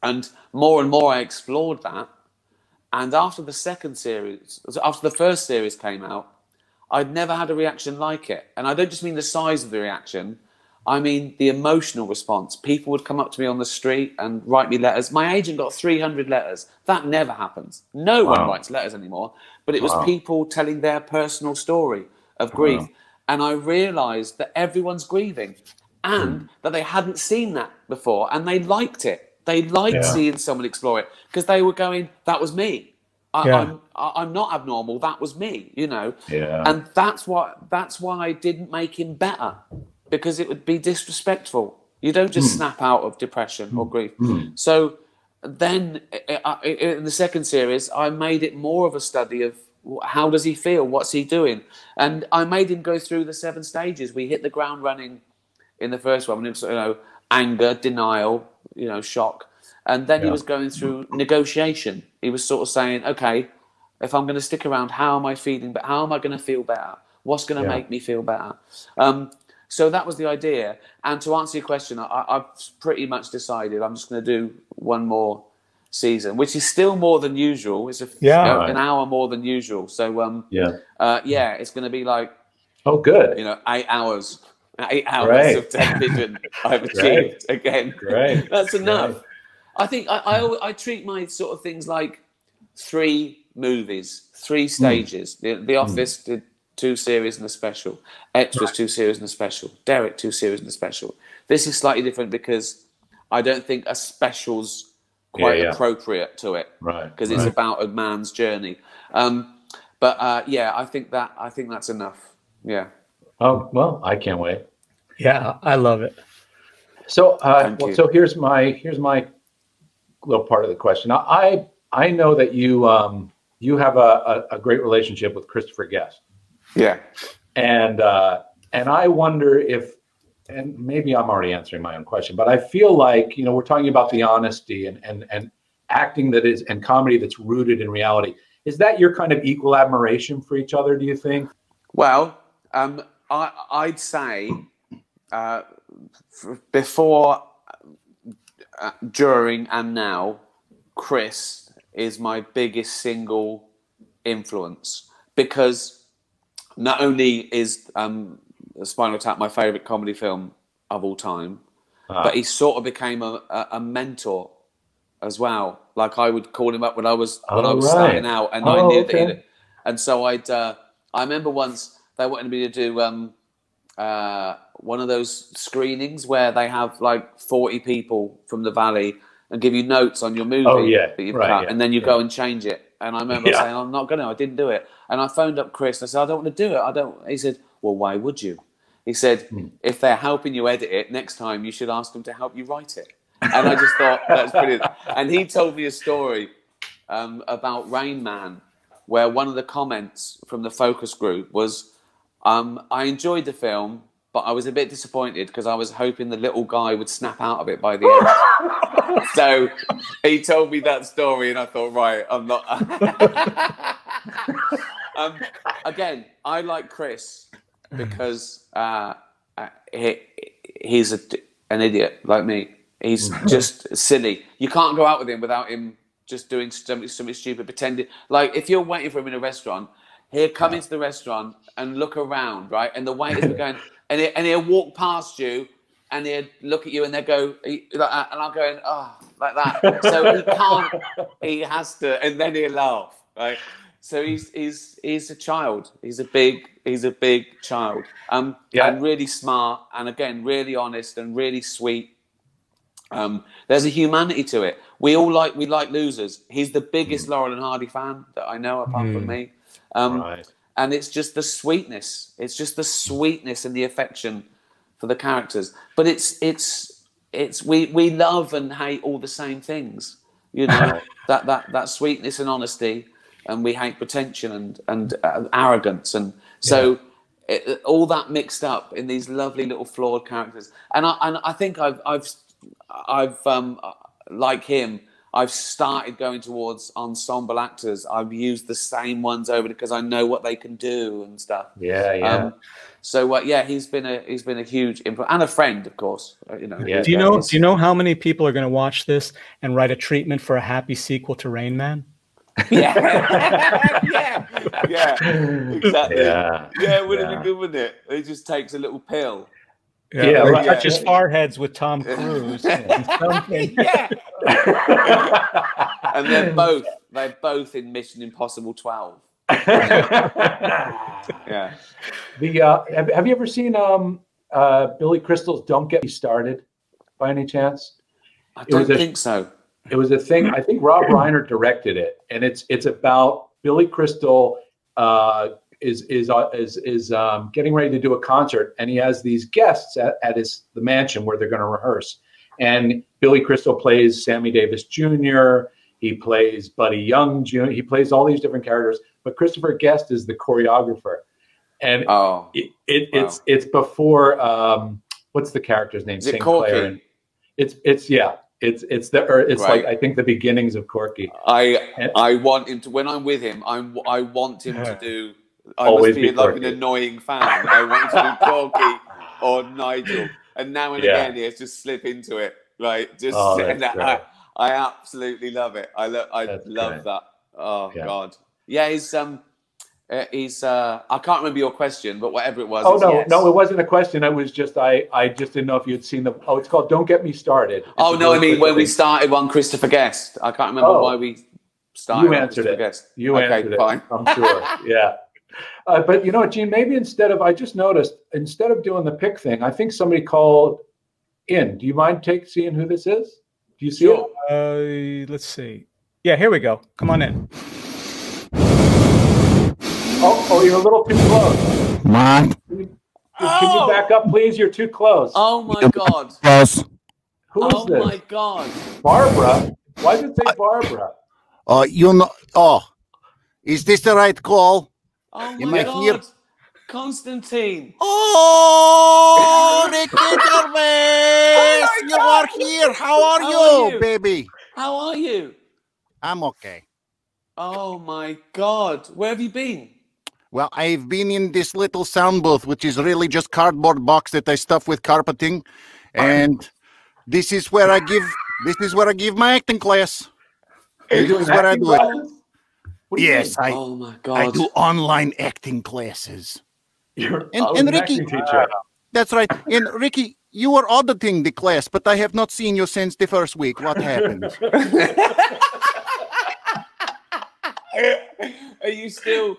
and more and more i explored that. And after the second series, after the first series came out, I'd never had a reaction like it. And I don't just mean the size of the reaction, I mean the emotional response. People would come up to me on the street and write me letters. My agent got 300 letters. That never happens. No one writes letters anymore. But it was Wow. people telling their personal story of grief. Wow. And I realized that everyone's grieving and Hmm. that they hadn't seen that before and they liked it. They liked Yeah. seeing someone explore it because they were going, that was me. I, Yeah. I'm, I'm not abnormal. That was me, you know. Yeah. And that's what that's why I didn't make him better because it would be disrespectful. You don't just hmm. snap out of depression or hmm. grief. Hmm. So then eh, eh, i- i- i- in the second series, I made it more of a study of how does he feel, what's he doing, and I made him go through the seven stages. We hit the ground running in the first one. It was, you know, anger, denial, you know, shock, and then he was going through negotiation. He was sort of saying, okay, if I'm going to stick around, how am I feeling? But how am I going to feel better? What's going to Yeah. make me feel better? Um, so that was the idea. And to answer your question, I, I've pretty much decided I'm just going to do one more season, which is still more than usual. It's a, Yeah. you know, Right. an hour more than usual. So um, Yeah. uh, yeah, it's going to be like Oh, good. you know eight hours, eight hours Great. of television I've achieved again. Great. That's enough. Great. I think I, I I treat my sort of things like three movies, three stages. The, the Office did two series and a special. X was two series and a special. Derek two series and a special. This is slightly different because I don't think a special's quite Yeah, yeah. appropriate to it Right. because it's right. about a man's journey. Um, but uh, yeah, I think that I think that's enough. Yeah. Oh, well, I can't wait. Yeah, I love it. So, uh, well, so here's my here's my little part of the question. I I know that you um, you have a, a, a great relationship with Christopher Guest, Yeah. and uh, and I wonder if and maybe I'm already answering my own question, but I feel like you know we're talking about the honesty and and and acting that is and comedy that's rooted in reality. Is that your kind of equal admiration for each other? Do you think? Well, um, I, I'd say uh, f- before, uh, during, and now, Chris is my biggest single influence because not only is um, Spinal Tap my favorite comedy film of all time, Ah, but he sort of became a, a, a mentor as well. Like I would call him up when I was when I Oh, was right. starting out, and I Oh, knew okay. that. And so I'd. Uh, I remember once they wanted me to do um, uh, one of those screenings where they have like forty people from the valley and give you notes on your movie Oh, yeah. that you've Right, yeah, and then you yeah. go and change it. And I remember Yeah. saying, "I'm not going to. I didn't do it." And I phoned up Chris. and I said, "I don't want to do it. I don't." He said, "Well, why would you?" He said, Hmm. "If they're helping you edit it, next time you should ask them to help you write it." And I just thought that's brilliant. And he told me a story um, about Rain Man, where one of the comments from the focus group was, um, "I enjoyed the film, but I was a bit disappointed because I was hoping the little guy would snap out of it by the end." so he told me that story, and I thought, right, I'm not. um, again, I like Chris because uh, uh, he, he's a, an idiot like me. He's just silly. You can't go out with him without him just doing something, something stupid, pretending. Like if you're waiting for him in a restaurant, he'll come into the restaurant and look around, right? And the waiters are going, and, he, and he'll walk past you and he'll look at you and they'll go, like that, and I'm going, oh, like that. So he can't, he has to, and then he'll laugh, right? So he's he's he's a child. He's a big he's a big child. Um, Yeah. and really smart, and again, really honest and really sweet. Um, there's a humanity to it. We all like we like losers. He's the biggest Laurel and Hardy fan that I know, apart from me. Um, Right. And it's just the sweetness. It's just the sweetness and the affection for the characters. But it's it's it's we we love and hate all the same things. You know that that that sweetness and honesty, and we hate pretension and and uh, arrogance, and so. It, all that mixed up in these lovely little flawed characters, and I and I think I've I've I've um like him I've started going towards ensemble actors. I've used the same ones over because I know what they can do and stuff. Yeah, yeah. Um, so uh, yeah, he's been a he's been a huge input and a friend, of course. uh, You know. Yeah. Do you know? He's- Do you know how many people are going to watch this and write a treatment for a happy sequel to Rain Man? Yeah, yeah, yeah, exactly. Yeah, yeah. it would have Yeah. been good, wouldn't it? He just takes a little pill. Yeah, or right. touches Yeah. foreheads with Tom Cruise. and yeah, and they're both they're both in Mission Impossible Twelve. Yeah. the uh, have, have you ever seen um uh Billy Crystal's "Don't Get Me Started" by any chance? I It don't a- think so. It was a thing. I think Rob Reiner directed it, and it's it's about Billy Crystal uh, is is uh, is is um, getting ready to do a concert, and he has these guests at, at his the mansion where they're going to rehearse. And Billy Crystal plays Sammy Davis Jr. He plays Buddy Young Jr. He plays all these different characters, but Christopher Guest is the choreographer, and Oh, it, it Wow. it's it's before um, what's the character's name? is it St. Corky? Clair and- it's it's yeah. It's it's the or it's Right. like I think the beginnings of Corky. I And- I want him to when I'm with him. I'm I want him to do. I Always must be, be like Corky. an annoying fan. I want to do Corky or Nigel, and now and Yeah. again he has just slip into it. Like just Oh, I. I absolutely love it. I love I That's love great. that. Oh Yeah. God, yeah. He's um, uh, he's uh, I can't remember your question, but whatever it was. Oh no, yes. no, it wasn't a question. I was just I I just didn't know if you'd seen the. Oh, it's called "Don't Get Me Started." It's Oh no, I mean when we started on Christopher Guest. I can't remember Oh. why we started. you answered Christopher it. Guest. You okay, answered it. fine. I'm sure. yeah. Uh, but you know, what, Gene, maybe instead of I just noticed instead of doing the pick thing, I think somebody called in. Do you mind take seeing who this is? Do you see Sure. Uh, let's see. Yeah, here we go. Come on in. Oh, oh, you're a little too close. Man, Can you Oh! back up, please? You're too close. Oh my god. boss. Who is Oh this? my god. Barbara. Why did it say Barbara? Uh, you know. Oh, is this the right call? Oh Am my I god. here? Constantine. Oh, Ricky oh Gervais, you are here. How are How you, are you? baby? How are you? I'm okay. Oh my god. Where have you been? Well, I've been in this little sound booth, which is really just cardboard box that I stuff with carpeting, and this is where I give. This is where I give my acting class. This is where I do it. classes? What do you Yes, I. oh my I do online acting classes. You're And- and an Ricky- acting teacher. That's right. And Ricky, you were auditing the class, but I have not seen you since the first week. What happened? are you still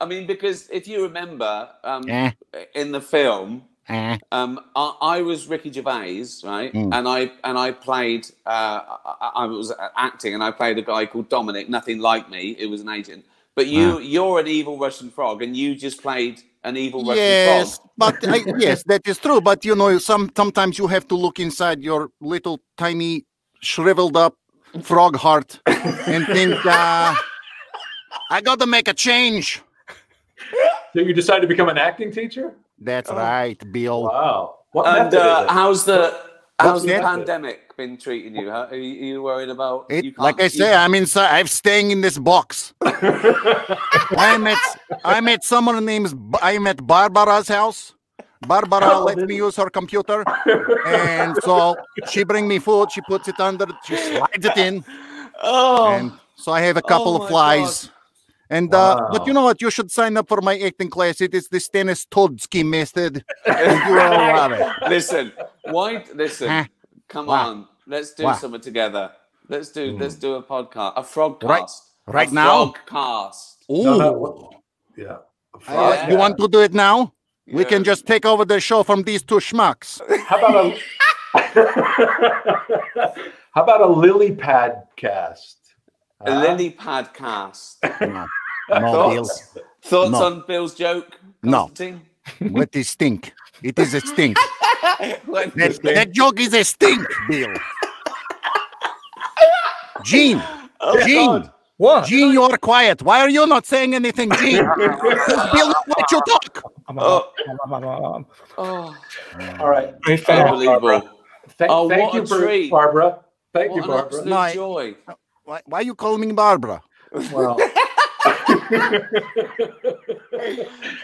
I mean because if you remember um Eh. in the film. Um, I, I was Ricky Gervais, right? Mm. And I and I played. Uh, I, I was acting, and I played a guy called Dominic. Nothing like me. It was an agent. But you, you're an evil Russian frog, and you just played an evil Russian Yes, frog. but I, yes, that is true. But you know, some sometimes you have to look inside your little tiny shriveled up frog heart and think, uh, I got to make a change. So you decided to become an acting teacher? That's right, Bill. Wow. What And uh, how's the how's the pandemic been treating you? How, are, you, are you worried about? It, you like I say, I'm inside. I'm staying in this box. I'm at I'm at someone named I'm at Barbara's house. Barbara Oh, lets me use her computer, and so she bring me food. She puts it under. She slides it in, oh, and so I have a couple Oh of my flies. And uh, but you know what? You should sign up for my acting class. It is the Stennis Todsky method. you will love it. listen, why? Listen, Huh? come What? on, let's do What? something together. Let's do let's do a podcast, a frog Right- cast, right a now? frog cast. Ooh, No, no, what- yeah. Uh, Yeah. you want to do it now? We can just take over the show from these two schmucks. How about a How about a lily pad cast? A Huh? lily pad cast. No, no Thoughts? Thoughts No. on Bill's joke? No. Constantine? What is stink? It is a stink. That, the- that joke is a stink, Bill. Gene, oh, Gene, God. What? Gene, you are quiet. Why are you not saying anything, Gene? Does Bill let you talk? Oh. Oh. All right. Great unbelievable. Thank, Oh, thank what you, a treat. Barbara. Thank What you, an Barbara. absolute No, I- joy. Why, why you call me Barbara? Well,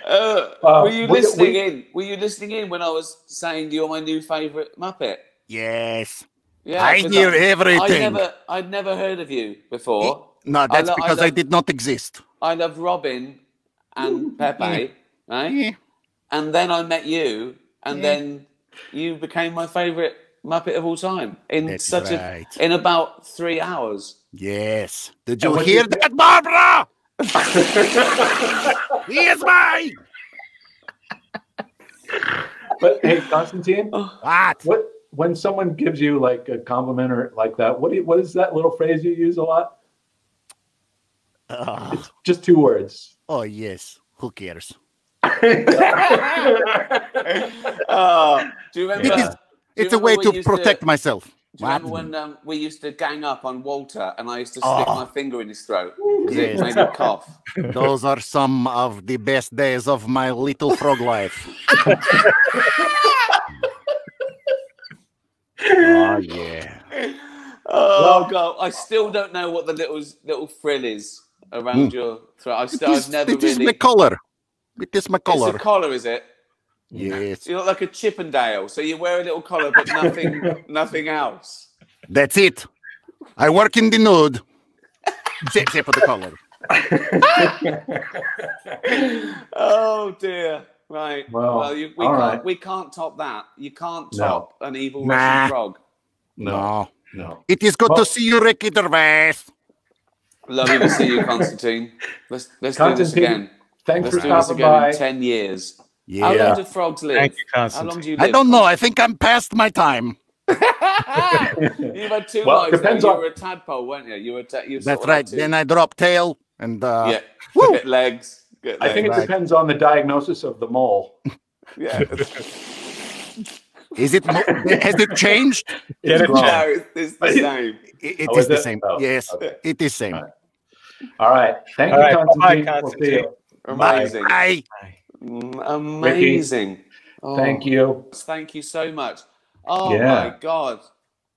Uh, Uh, were you we- listening we- in? Were you listening in when I was saying you're my new favourite Muppet? Yes. Yeah, I 'cause hear I everything. never, I'd never heard of you before. No, that's lo- I because I, love- did not exist. I loved Robin and Pepe, right? Yeah. And then I met you, and Yeah. then you became my favourite Muppet of all time in That's such right. a in about three hours. Yes. Did you hear you- that, Barbara? he is mine. but hey, Constantine, What? what when someone gives you like a compliment or like that, what do you, what is that little phrase you use a lot? Ah, It's just two words. oh, yes. Who cares? Oh, do you remember? It is- do you It's a remember way to used protect myself. Do you remember when um, we used to gang up on Walter and I used to stick Oh. my finger in his throat because it made him cough? Those are some of the best days of my little frog life. oh yeah. Oh god, I still don't know what the little little frill is around hmm. your throat. I It still, is, I've never it is really. my color. It is my It's color. a collar, is it? Yes, You look like a Chippendale, so you wear a little collar but nothing, nothing else. that's it. I work in the nude. Except except for the collar. Oh dear. Right. Well, Well, you, we can't. right. We can't top that. You can't No. top an evil Nah. Russian frog. No. no. It is good Well- to see you, Ricky Gervais. Lovely to see you, Constantine. Let's let's do this again. Thanks Let's for do this stopping again by. in ten years. How long do frogs live? Thank you, How long do you live? I don't know. I think I'm past my time. You've had two Well, lives. though. depends you were a tadpole, weren't you? You were. Ta- you That's right. two- Then I drop tail and uh, yeah. Woo! Get legs. Get I think it. Right. depends on the diagnosis of the mole. yeah. is it? Has it changed? Get it no, it's, it's the same. It, it Oh, is is the it? same. Oh, yes, okay. it is same. All right. All right. Thank All you, right. Bye-bye, Constantine. We'll see you. Amazing. Bye. Mm, Amazing. Oh, Thank you. Thank you so much. Oh Yeah. my god.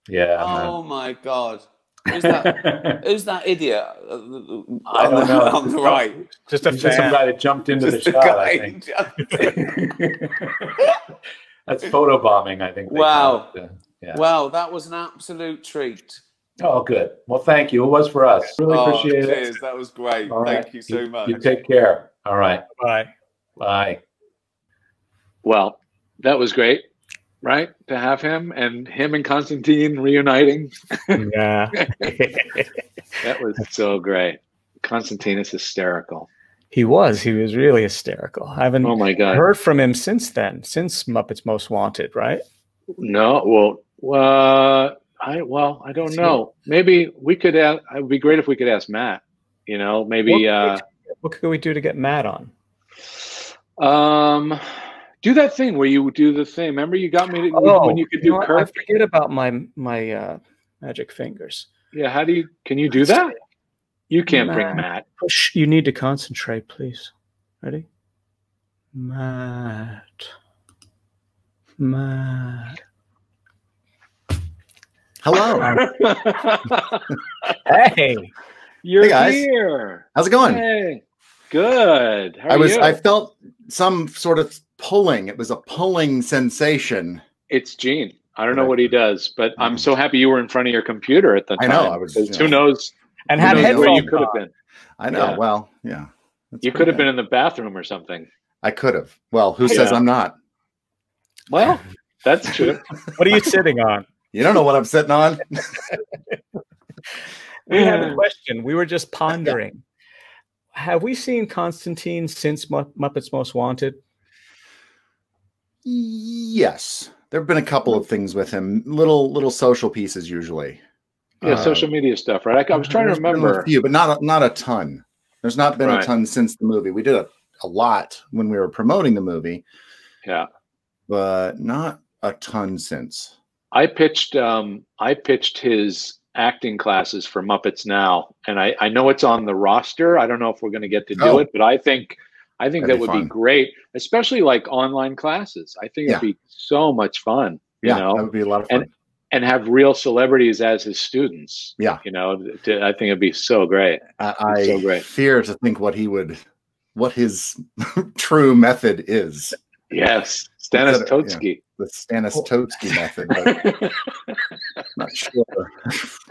Yeah. Oh my god. Who's that? Who's that idiot uh, on, I don't the, know. on the right? Just a just some guy that jumped into the Just a shot, guy I think. That's photo bombing, I think. Wow. call. Uh, Yeah. Wow, that was an absolute treat. Oh, good. Well, thank you. It was for us. Really oh, appreciate cheers. it. That was great. All right. Thank you so much. You take care. All right. Bye. Bye. Well, that was great, right? To have him and him and Constantine reuniting. Yeah. That was so great. Constantine is hysterical. He was. He was really hysterical. I haven't Oh my god. heard from him since then, since Muppets Most Wanted, right? No, well, uh, I well, I don't See. know. Maybe we could. Ask, it would be great if we could ask Matt. You know, maybe. Uh, What could we do to get Matt on? Um, do that thing where you do the thing. Remember, you got me to, when you could do know what? I forget about my my uh, magic fingers. Yeah, how do you? Can you do that? You can't bring Matt. Matt. Push. You need to concentrate, please. Ready? Matt. Matt. Hello. Hey. You're Hey, guys. here. How's it going? Hey, good. How I was you? I felt some sort of pulling. It was a pulling sensation. It's Gene. I don't know what he does, but I'm mm-hmm. so happy you were in front of your computer at the time. I time. know, I was. you Who knows? And who had knows where headphones you could have been. I know. Yeah. Well, yeah. You could have been in the bathroom or something. I could have. Well, who says I'm not? Well, that's true. What are you sitting on? You don't know what I'm sitting on. We have a question. We were just pondering. Have we seen Constantine since Mu- Muppets Most Wanted? yes. There have been a couple of things with him. Little little social pieces usually. Yeah, Uh, social media stuff, right? I, I was trying to remember. a few, but not a, not a ton. There's not been Right. a ton since the movie. We did a, a lot when we were promoting the movie, Yeah, but not a ton since. I pitched. Um, I pitched his acting classes for Muppets Now, and I, I know it's on the roster. I don't know if we're going to get to do Oh. it, but I think I think That'd that be would fun. be great, especially like online classes. I think it'd be so much fun. You Yeah, know, that would be a lot of fun. and and have real celebrities as his students. Yeah. you know, to, I think it'd be so great. I, I so great. fear to think what he would, what his true method is. Yes, Stanis Totsky. The Stanistowski method, but not sure.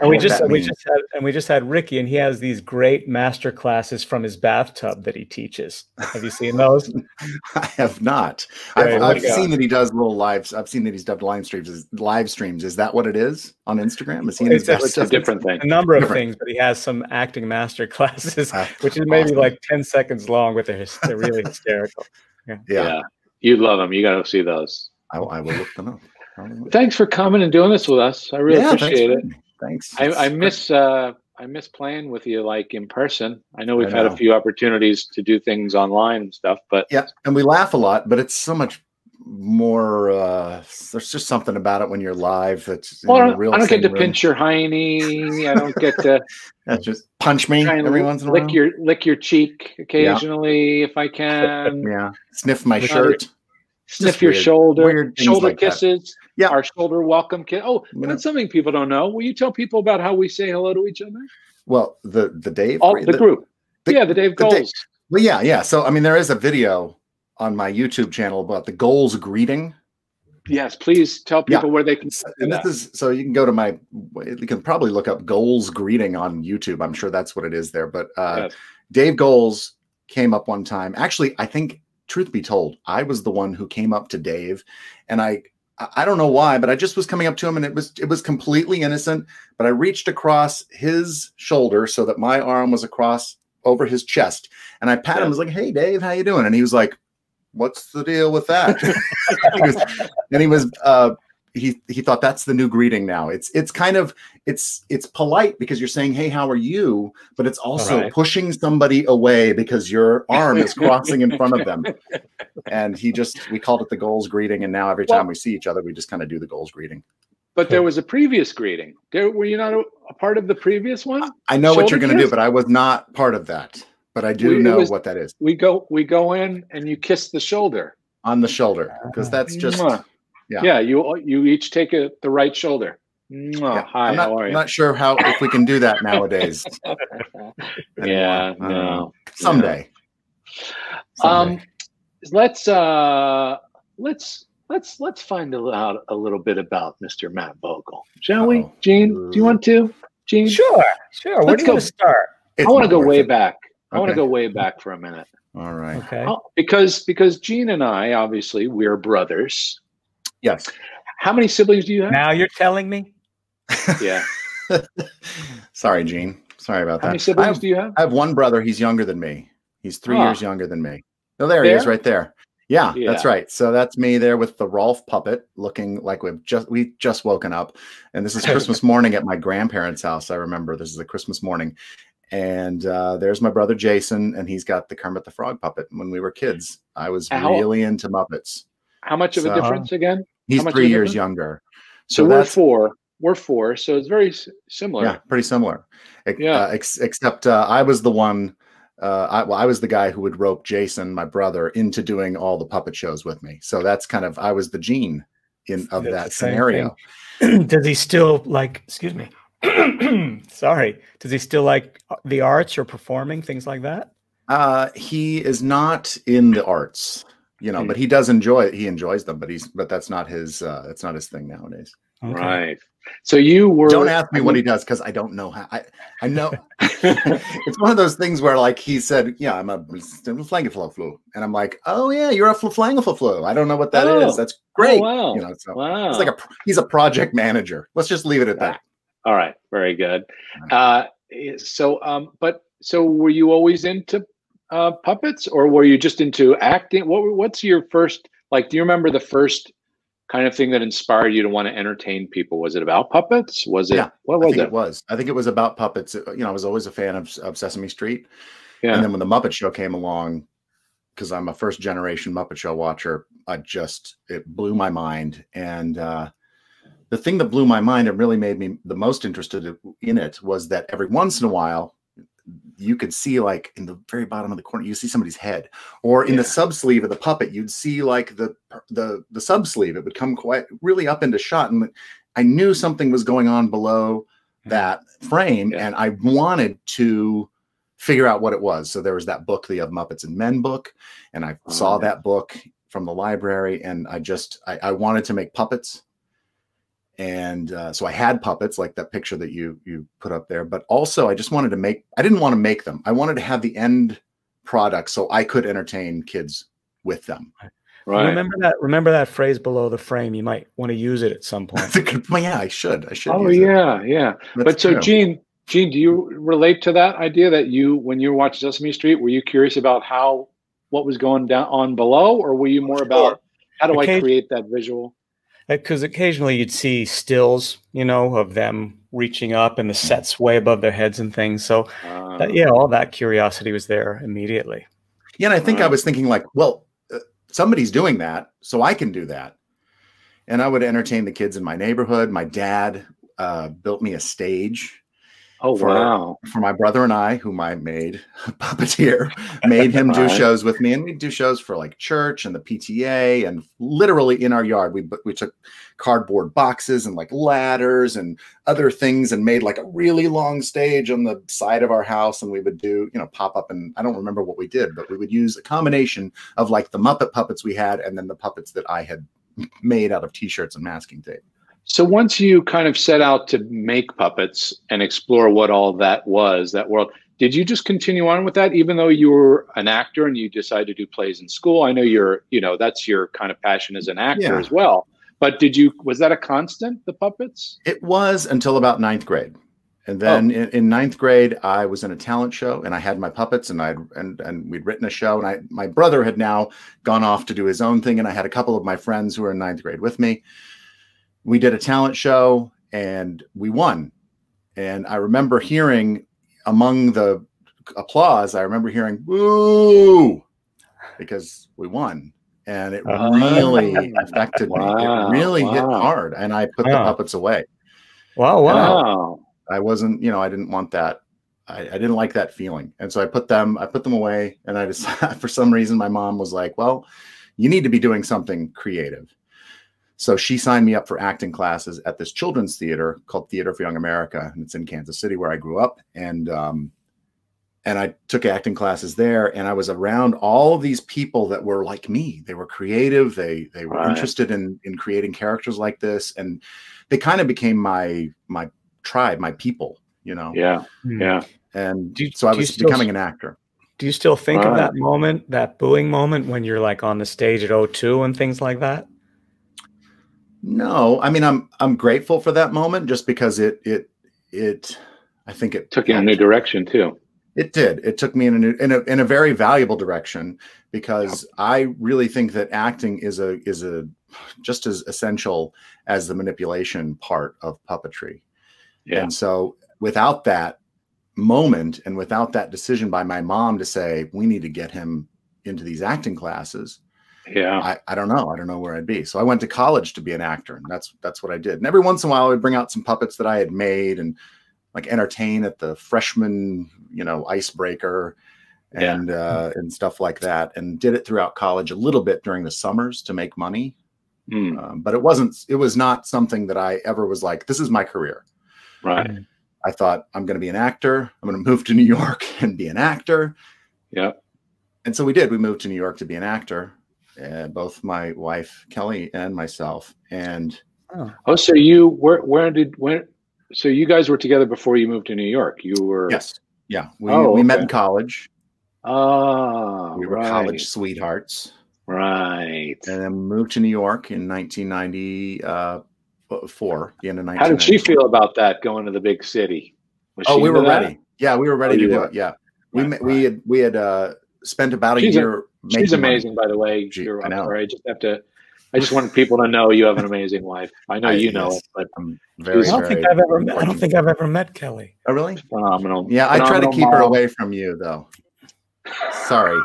And we just we means. just had and we just had Ricky, and he has these great master classes from his bathtub that he teaches. Have you seen those? I have not. Right, I've, I've do you seen that he does little lives. I've seen that he's dubbed live streams. Is live streams? Is that what it is on Instagram? Is he in his It's a- best It's a different thing. A number of Different. things, but he has some acting master classes, Ah, which is maybe awesome. like ten seconds long, but they're they're really hysterical. Yeah, Yeah, you love them. You got to see those. I, I will look them up. Thanks for coming and doing this with us. I really Yeah, appreciate for- it. Thanks. I, I miss uh, I miss playing with you like in person. I know we've I had a few opportunities to do things online and stuff, but Yeah, and we laugh a lot, but it's so much more. uh There's just something about it when you're live. That's in well, I don't, I don't get to room. pinch your hiney. I don't get to That's just punch me every once in a lick while. your lick your cheek occasionally if I can. yeah, sniff my shirt. Sniff your weird- shoulder, weird shoulder like that. kisses. Yeah. our shoulder welcome kiss. Oh, know- that's something people don't know. Will you tell people about how we say hello to each other? Well, the the Dave. All the, group. the- yeah, the Dave the Dave- Goelz. Well, yeah, yeah. So I mean, there is a video on my YouTube channel about the goelz greeting. Yes, please tell Yeah. people where they can. And this is so you can go to my you can probably look up goelz greeting on youtube i'm sure that's what it is there but uh Yes. dave goelz came up one time actually i think truth be told i was the one who came up to dave and i I- don't know why but i just was coming up to him and it was it was completely innocent but i reached across his shoulder so that my arm was across over his chest and i pat him I was like hey dave how you doing? And he was like what's the deal with that? He was- and he was uh he he thought that's the new greeting now it's it's kind of it's it's polite because you're saying hey how are you but it's also Right. pushing somebody away because your arm is crossing in front of them and he just we called it the goelz greeting and now every time we see each other we just kind of do the goelz greeting But there was a previous greeting. There, were you not a, a part of the previous one? i know what you're going to do but i was not part of that but i do We- know was- what that is We go, we go in, and you kiss the shoulder. on the shoulder because that's just Mwah. Yeah. yeah. You you each take a, the right shoulder. Yeah. Hi, I'm not, how are I'm you? not sure how if we can do that nowadays yeah, anymore. I don't no. know. someday Um, Someday. let's uh, let's let's let's find out a little bit about Mr. Matt Vogel, shall we? Uh-oh. Gene, do you want to? Gene, Sure, sure. Where Let's do you go. want to start? It's I want to go way it. back. I want to go way back for a minute. all right Okay. Because because Gene and I obviously we're brothers. Yes How many siblings do you have? Now you're telling me. yeah. Sorry, Gene. Sorry about that. How many. I siblings have, do you have? I have one brother. He's younger than me. He's three Huh. years younger than me. Oh, there, he is, right there. Yeah, that's right. So that's me there with the Rowlf puppet, looking like we've just we just woken up, and this is Christmas morning at my grandparents' house. I remember this is a Christmas morning, and uh, there's my brother Jason, and he's got the Kermit the Frog puppet. When we were kids, I was How- really into Muppets. How much of a difference again? He's three years younger, So, so we're four. We're four. So it's very similar. yeah, pretty similar. Yeah. uh, ex- except uh, I was the one. Uh, I, well, I was the guy who would rope Jason, my brother, into doing all the puppet shows with me. So that's kind of I was the gene in of It's that scenario. Does he still like? Excuse me. Sorry. Does he still like uh, the arts or performing things like that? Uh, he is not in the arts, you know, Hmm. but he does enjoy it. He enjoys them, but he's but that's not his. Uh, that's not his thing nowadays. Okay. Right. So you were. Don't ask me what he does because I don't know how. I I know it's one of those things where like he said, yeah, I'm a flu, and I'm like, oh yeah, you're a flu. I don't know what that is. Oh. That's great. Oh, wow. You know, so wow. it's like a he's a project manager. Let's just leave it at that. All right. Very good. Uh, so, um, but so were you always into uh, puppets, or were you just into acting? What What's your first like? Do you remember the first kind of thing that inspired you to want to entertain people? Was it about puppets? Was it? Yeah, What was it? it was. I think it was about puppets. Uh, You know, I was always a fan of, of Sesame Street. Yeah. And then when the Muppet Show came along, because I'm a first generation Muppet Show watcher, I just it blew my mind. And uh, the thing that blew my mind and really made me the most interested in it was that every once in a while you could see like in the very bottom of the corner you see somebody's head or in Yeah. the sub sleeve of the puppet you'd see like the the the sub sleeve it would come quite really up into shot and i knew something was going on below hmm. that frame Yeah. and i wanted to figure out what it was so there was that book the of muppets and men book and i Oh, saw yeah. that book from the library and i just i, I wanted to make puppets and uh, so i had puppets like that picture that you you put up there but also i just wanted to make i didn't want to make them i wanted to have the end product so i could entertain kids with them Right. Remember that. Remember that phrase below the frame. You might want to use it at some point. Good well, yeah i should i should Oh use it. yeah, yeah. That's but so true. Gene, Gene, do you relate to that idea that you, when you were watching Sesame Street, were you curious about how what was going down on below, or were you more about how do I Occasion- create that visual? Because occasionally you'd see stills, you know, of them reaching up and the sets way above their heads and things. So Uh, that, yeah, all that curiosity was there immediately. Yeah, and I think I was thinking like, well, uh, somebody's doing that, so I can do that. And I would entertain the kids in my neighborhood. My dad uh, built me a stage oh for- wow. for my brother and I, whom I made puppeteer, made him do shows with me, and we'd do shows for like church and the PTA, and literally in our yard, we we took cardboard boxes and like ladders and other things, and made like a really long stage on the side of our house, and we would do you know pop up, and I don't remember what we did, but we would use a combination of like the Muppet puppets we had, and then the puppets that I had made out of t-shirts and masking tape. So once you kind of set out to make puppets and explore what all that was, that world, did you just continue on with that, even though you were an actor and you decided to do plays in school? I know you're, you know, that's your kind of passion as an actor Yeah. as well. But did you, was that a constant, the puppets? It was until about ninth grade. And then oh. in, in ninth grade, I was in a talent show and I had my puppets and I and and we'd written a show and I my brother had now gone off to do his own thing and I had a couple of my friends who were in ninth grade with me. We did a talent show and we won. And I remember hearing among the applause, I remember hearing "woo" because we won. And it Ah. really affected me. It really hit hard. And I put the puppets away. Wow, wow. Wow. I wasn't, you know, I didn't want that. I, I didn't like that feeling. And so I put them, I put them away. And I decided for some reason, my mom was like, well, you need to be doing something creative. So she signed me up for acting classes at this children's theater called Theater for Young America. And it's in Kansas City where I grew up. And, um, and I took acting classes there and I was around all of these people that were like me. They were creative. They, they were Right. interested in, in creating characters like this. And they kind of became my, my tribe, my people, you know? Yeah. Hmm. Yeah. And Do you- so I was becoming an actor. Do you still think of that moment, that booing moment when you're like on the stage at O2 and things like that? No, I mean, I'm, I'm grateful for that moment just because it, it, it, I think it Took you in a new direction too. It did. It took me in a new, in a in a very valuable direction because I really think that acting is a is a just as essential as the manipulation part of puppetry. Yeah. And so without that moment and without that decision by my mom to say we need to get him into these acting classes, Yeah. I, I don't know. I don't know where I'd be. So I went to college to be an actor, and that's that's what I did. And every once in a while, I would bring out some puppets that I had made and like entertain at the freshman, you know, icebreaker Yeah. and uh, and stuff like that. And did it throughout college a little bit during the summers to make money. Mm, Um, but it wasn't. It was not something that I ever was like. This is my career. right. I thought I'm going to be an actor. I'm going to move to New York and be an actor. Yeah. And so we did. We moved to New York to be an actor. Uh, both my wife Kelly and myself. And Oh, so you where where did when? So you guys were together before you moved to New York. You were yes, yeah, we, Oh, we met in college. Ah, We were right, college sweethearts, right. and then moved to New York in 1994. The end of 1994. How did she feel about that going to the big city? Was Oh, she we were that? ready. Yeah, we were ready Oh, to you do were. it. Yeah, we Right, we had we had uh, spent about a She's a- year. She's making money. amazing, by the way. She- I know. sorry. I just have to. I just wanted people to know you have an amazing wife. I know I- you know it, but I'm very. I don't very think I've ever met. I don't think I've ever met Kelly. Oh, really? phenomenal. Yeah, I try to phenomenal keep her away from you, though. Sorry,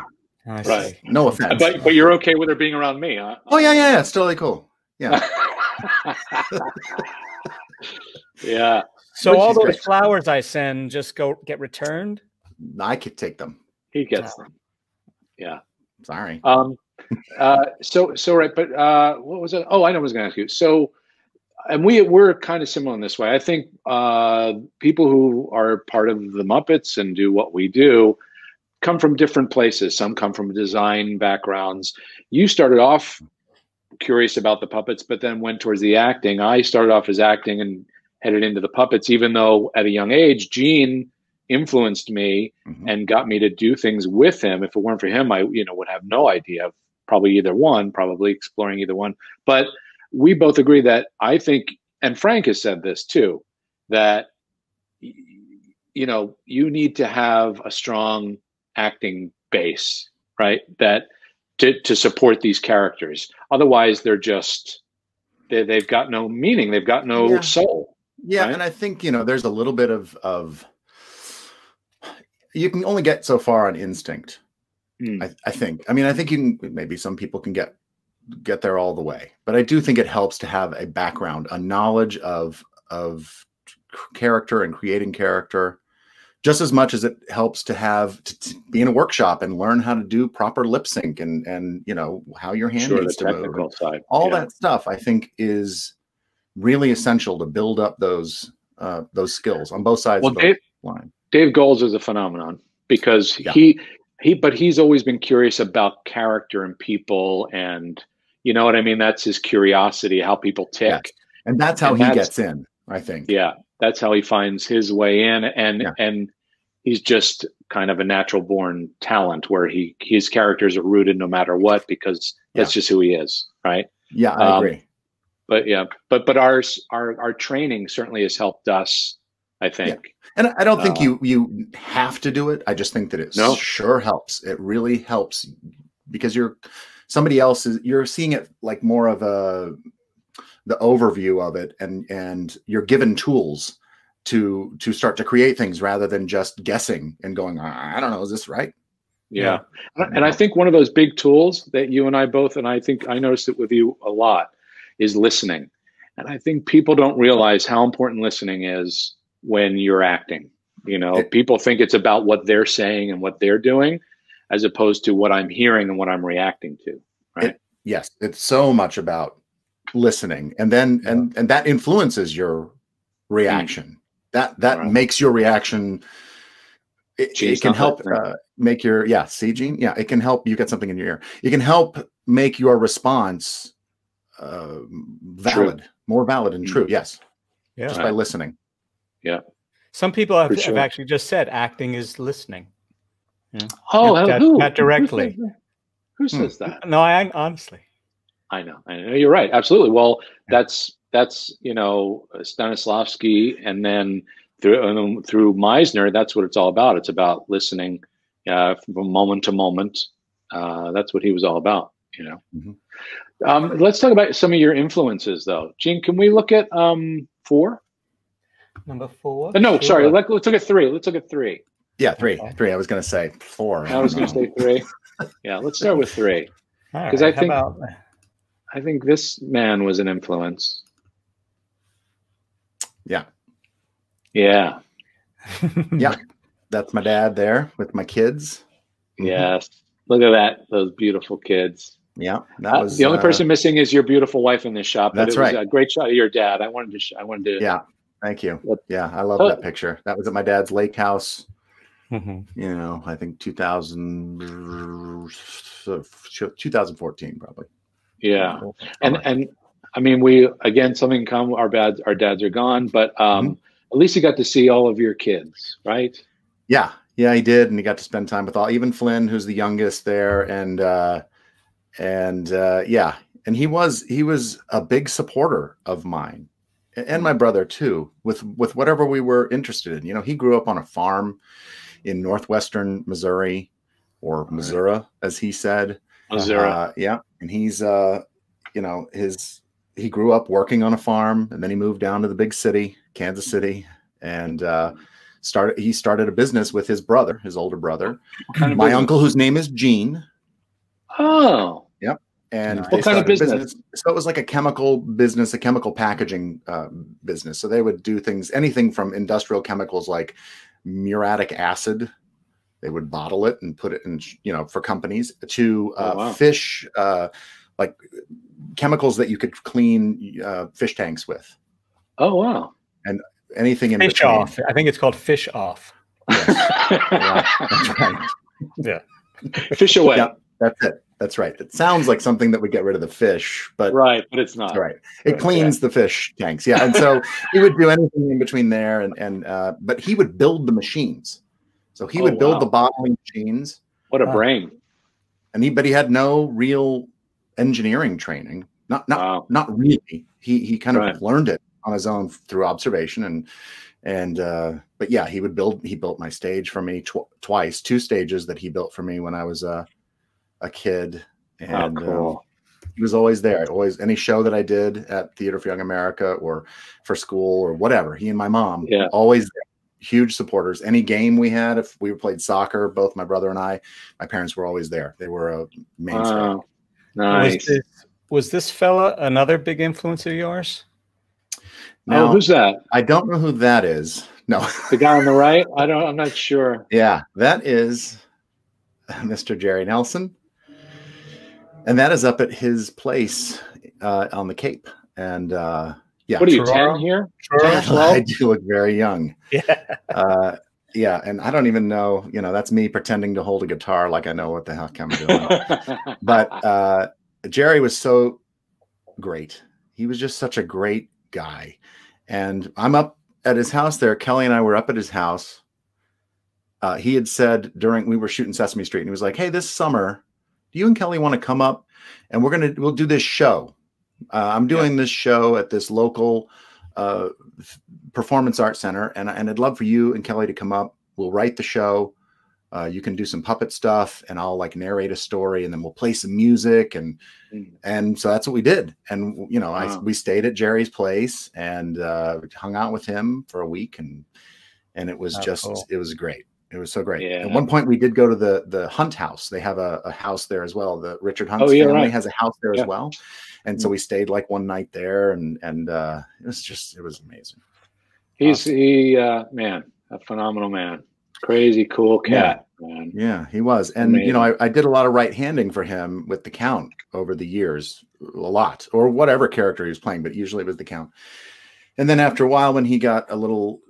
I Right. see. no offense. But but you're okay with her being around me, huh? oh yeah, yeah, yeah. It's totally cool. Yeah, yeah. So But all those great. flowers I send just go get returned. I could take them. He gets them. Yeah. Sorry. Um, uh, so so right, but uh, what was it? Oh, I know. what I was going to ask you. So, and we we're kind of similar in this way. I think uh, people who are part of the Muppets and do what we do come from different places. Some come from design backgrounds. You started off curious about the puppets, but then went towards the acting. I started off as acting and headed into the puppets, even though at a young age, Gene influenced me Mhm. and got me to do things with him. If it weren't for him, I you know would have no idea of probably either one, probably exploring either one. But we both agree that I think, and Frank has said this too, that you know you need to have a strong acting base, right? That to to support these characters. Otherwise, they're just they they've got no meaning. They've got no Yeah. soul. Yeah, right? and I think you know there's a little bit of of you can only get so far on instinct. Mm. I, I think. I mean, I think you can. Maybe some people can get get there all the way, but I do think it helps to have a background, a knowledge of of character and creating character, just as much as it helps to have to, to be in a workshop and learn how to do proper lip sync and and you know how your hand Sure, the needs to move. side. all yeah. that stuff i think is really essential to build up those uh those skills on both sides Well, of the Dave, line Dave Goelz is a phenomenon because Yeah. he he but he's always been curious about character and people and you know what I mean that's his curiosity how people tick Yes. and that's how And he that's- gets in i think yeah that's how he finds his way in and Yeah. and he's just kind of a natural born talent where he his characters are rooted no matter what because that's just who he is right yeah i Um, agree but yeah but but ours our our training certainly has helped us I think and i I don't think uh, you you have to do it i just think that it No. sure helps it really helps because you're somebody else is you're seeing it like more of a the overview of it and and you're given tools to to start to create things rather than just guessing and going i I don't know is this right Yeah. And and I think one of those big tools that you and I both, and I think I noticed it with you a lot, is listening. And I think people don't realize how important listening is when you're acting. You know, It- people think it's about what they're saying and what they're doing, as opposed to what I'm hearing and what I'm reacting to. Right. yes it's so much about listening and then and and that influences your reaction that that Right. makes your reaction it, it can help uh, make your yeah see gene yeah it can help you get something in your ear it can help make your response uh, valid more valid and Mm. true yes Yeah. just Right. by listening Some people have, For have actually just said acting is listening. Oh, Not- who? not directly. Who Hmm. says that? No, I honestly. I know. I know. You're right. Absolutely. Well, that's that's you know Stanislavski, and then through and through Meisner, that's what it's all about. It's about listening uh, from moment to moment. Uh, that's what he was all about. You know. Mhm. Um, let's talk about some of your influences, though. Gene, can we look at um, four? Number four. Uh, no, Sure. sorry. Let, let's look at three. Let's look at three. Yeah, three, Okay. three. I was going to say four. I was going to say three. Yeah, let's start with three. All 'cause I think- about- I think this man was an influence. Yeah. Yeah. Yeah. that's my dad there with my kids. Mhm. Yes. Look at that. Those beautiful kids. Yeah, that Uh, the only uh, person missing is your beautiful wife in this shot. But That's it was right. a great shot of your dad. I wanted to. Sh- I wanted to. Yeah, thank you. Yeah, I love Oh. that picture. That was at my dad's lake house. Mhm. You know, I think 2000, 2014 probably. Yeah. And and I mean, we again something come. Our dads, our dads are gone, but um, Mm-hmm. at least you got to see all of your kids, right? Yeah, yeah, he did, and he got to spend time with all, even Flynn, who's the youngest there, and uh, and uh, yeah, and he was he was a big supporter of mine a- and my brother too, with with whatever we were interested in. You know, he grew up on a farm in northwestern Missouri, or Missouri, as he said. Missouri. Uh, yeah, and he's uh, you know, his he grew up working on a farm, and then he moved down to the big city, Kansas City, and uh, started. He started a business with his brother, his older brother, my business? uncle, whose name is Gene, Oh, and What kind of started a business? So it was like a chemical business, a chemical packaging uh, business. So they would do things, anything from industrial chemicals like muriatic acid. They would bottle it and put it in, you know, for companies to uh, Oh, wow. fish, uh, like chemicals that you could clean uh, fish tanks with. oh wow. And anything in Fish between. off. I think it's called fish off. Yeah, that's right. Fish away. Yeah, that's it. That's right. It sounds like something that would get rid of the fish, but Right, but it's not. Right. It Right, cleans the fish tanks. Yeah. And so he would do anything in between there and and uh but he would build the machines. So he Oh, would build wow. the bottling machines What a Wow. brain. and he but he had no real engineering training. Not not Wow. not really. He he kind of learned it on his own through observation and and uh but yeah, he would build he built my stage for me tw- twice, two stages that he built for me when I was uh, a kid and Oh, um, he was always there. Always any show that I did at Theater for Young America or for school or whatever. He and my mom, Yeah. always there. huge supporters. Any game we had, if we played soccer, both my brother and I, my parents were always there. They were a mainstay. Wow. Was Nice. this, was this fella another big influence of yours? No, oh, who's that? I don't know who that is. No, The guy on the right? I don't. I'm not sure. yeah, that is Mr. Jerry Nelson, and that is up at his place uh, on the Cape. And uh, yeah, What are you Ferraro? ten here? I do look very young. Yeah. uh yeah and i don't even know you know that's me pretending to hold a guitar like i know what the heck i'm doing but uh jerry was so great he was just such a great guy and i'm up at his house there kelly and i were up at his house uh, he had said during we were shooting sesame street and he was like hey this summer do you and kelly want to come up and we're gonna we'll do this show? Uh, i'm doing this show at this local uh, performance art center and, and i'd love for you and kelly to come up. We'll write the show. Uh, you can do some puppet stuff and i'll like narrate a story and then we'll play some music and Mm. and so that's what we did. And you know I, we stayed at jerry's place and uh, hung out with him for a week and and it was Oh, just cool. it was great it was so great Yeah. at one point we did go to the the hunt house they have a, a house there as well the richard hunt's Oh, yeah, family right. has a house there Yeah. as well and so we stayed like one night there and and uh it was just it was amazing He's he uh, man, a phenomenal man. Crazy cool cat, man. Yeah, he was. And you know, I, I did a lot of right handing for him with the count over the years, a lot, or whatever character he was playing, but usually it was the count. And then after a while, when he got a little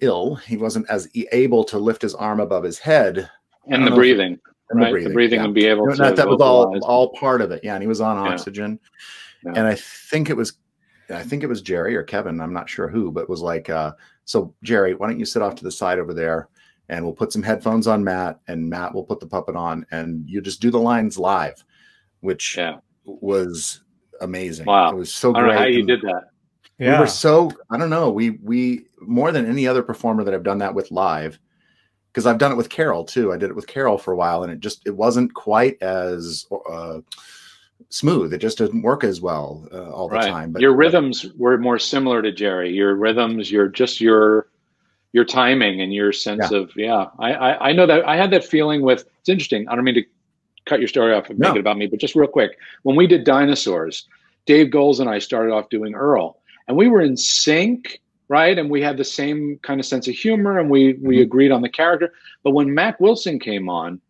ill, he wasn't as able to lift his arm above his head. And the breathing, and right? The breathing, yeah. and be able No, to. that was all all part of it. Yeah, and he was on oxygen. Yeah. And I think it was I think it was Jerry or Kevin, I'm not sure who, but was like, uh, so Jerry, why don't you sit off to the side over there and we'll put some headphones on Matt and Matt will put the puppet on and you just do the lines live, which Yeah. was amazing. Wow. It was so I don't great. know how you and- did that. We Yeah. were so I don't know. We we more than any other performer that I've done that with live, because I've done it with Caroll too. I did it with Caroll for a while, and it just it wasn't quite as uh, smooth. It just didn't work as well uh, all the time. But your but- rhythms were more similar to Jerry. Your rhythms, your just your your timing and your sense of yeah. I, I I know that I had that feeling with. It's interesting. I don't mean to cut your story off and make it about me, but just real quick, when we did dinosaurs, Dave Goelz and I started off doing Earl, and we were in sync, right? And we had the same kind of sense of humor, and we we Mhm. agreed on the character. But when Mak Wilson came on,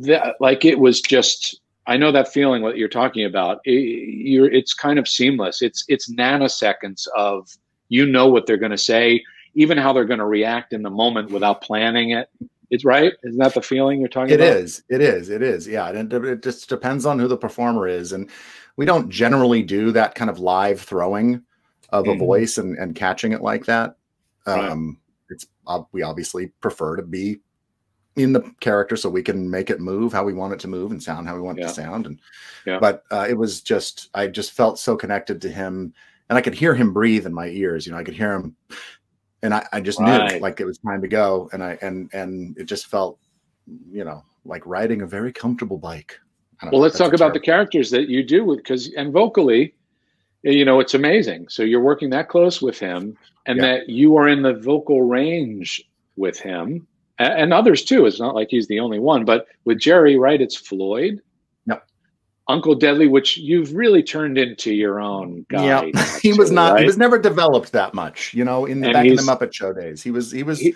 that like it was just I know that feeling what you're talking about. It, you're it's kind of seamless. It's it's nanoseconds of you know what they're going to say, even how they're going to react in the moment without planning it. It's right. Isn't that the feeling you're talking It about? is. It is. It is. Yeah. And it, it just depends on who the performer is. And we don't generally do that kind of live throwing of a Mhm. voice and, and catching it like that. Right. Um, it's uh, we obviously prefer to be in the character so we can make it move how we want it to move and sound how we want it to sound. And Yeah. but uh, it was just I just felt so connected to him, and I could hear him breathe in my ears. You know, I could hear him, and I, I just knew like it was time to go. And I and and it just felt, you know, like riding a very comfortable bike. Well, know, let's talk a about the characters that you do with because and vocally, you know, it's amazing. So you're working that close with him, and Yeah. that you are in the vocal range with him and, and others too. It's not like he's the only one, but with Jerry, right? It's Floyd. Yep. Uncle Deadly, which you've really turned into your own guy. Yeah, he was not. He was never developed that much, you know. In the And back in the Muppet Show days, he was. He was He-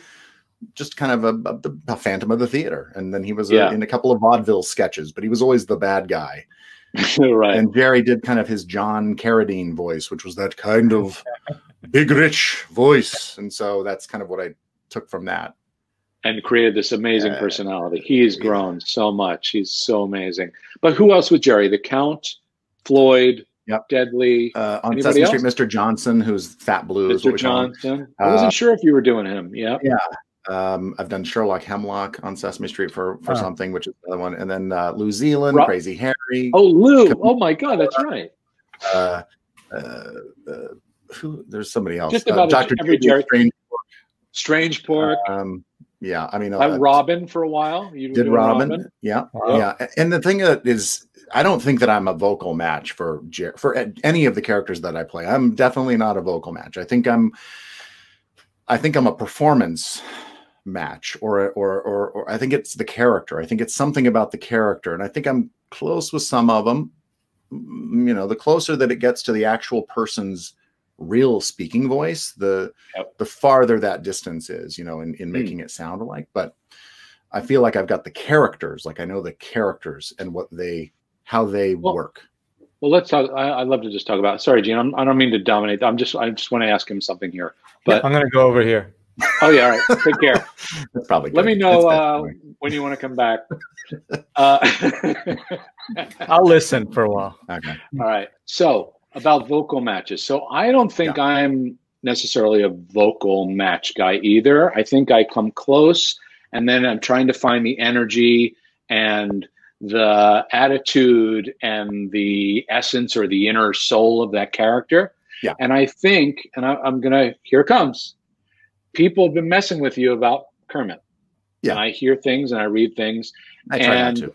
just kind of a, a, a phantom of the theater, and then he was Yeah. a, in a couple of vaudeville sketches. But he was always the bad guy. right. And Jerry did kind of his John Carradine voice, which was that kind of big, rich voice, and so that's kind of what I took from that. and created this amazing Yeah. personality. He's grown so much. He's so amazing. But who else with Jerry? The Count, Floyd, Yep. Deadly, Uh, on Anybody Sesame Street, Mr. Johnson, who's Fat Blue, is what Mr. Johnson. I Uh, wasn't sure if you were doing him. Yeah. Yeah. Um, I've done Sherlock Hemlock on Sesame Street for for Oh. something, which is another one, and then uh, New Zealand, Ro- Crazy Harry. Oh, Lou. Oh my God, that's right. uh, uh, uh, who? There's somebody else. Just Uh, about Dr. every Jerry- Strange. Strangepork. Um, yeah, I mean, Uh, uh, Robin for a while. You did doing Robin? Yeah, Wow. yeah. And the thing that is, I don't think that I'm a vocal match for Jer- for any of the characters that I play. I'm definitely not a vocal match. I think I'm, I think I'm a performance match, or or or, or I think it's the character. I think it's something about the character, and I think I'm close with some of them. Mm, You know, the closer that it gets to the actual person's real speaking voice, the Yep. the farther that distance is. You know, in in Hmm. making it sound alike, but. I feel like I've got the characters, like I know the characters and what they, how they Well, work. Well, let's talk. I, I'd love to just talk about. Sorry, Gene. I'm, I don't mean to dominate. I'm just. I just want to ask him something here. But I'm gonna go over here. Oh yeah, all right. Take care. That's probably. Let good. me know uh, when you want to come back. Uh, I'll listen for a while. Okay. All right. So about vocal matches. So I don't think I'm necessarily a vocal match guy either. I think I come close and then I'm trying to find the energy and the attitude and the essence or the inner soul of that character. Yeah. And I think, and I, I'm going to, here it comes. People have been messing with you about Kermit. Yeah. And I hear things and I read things. I try And- not to.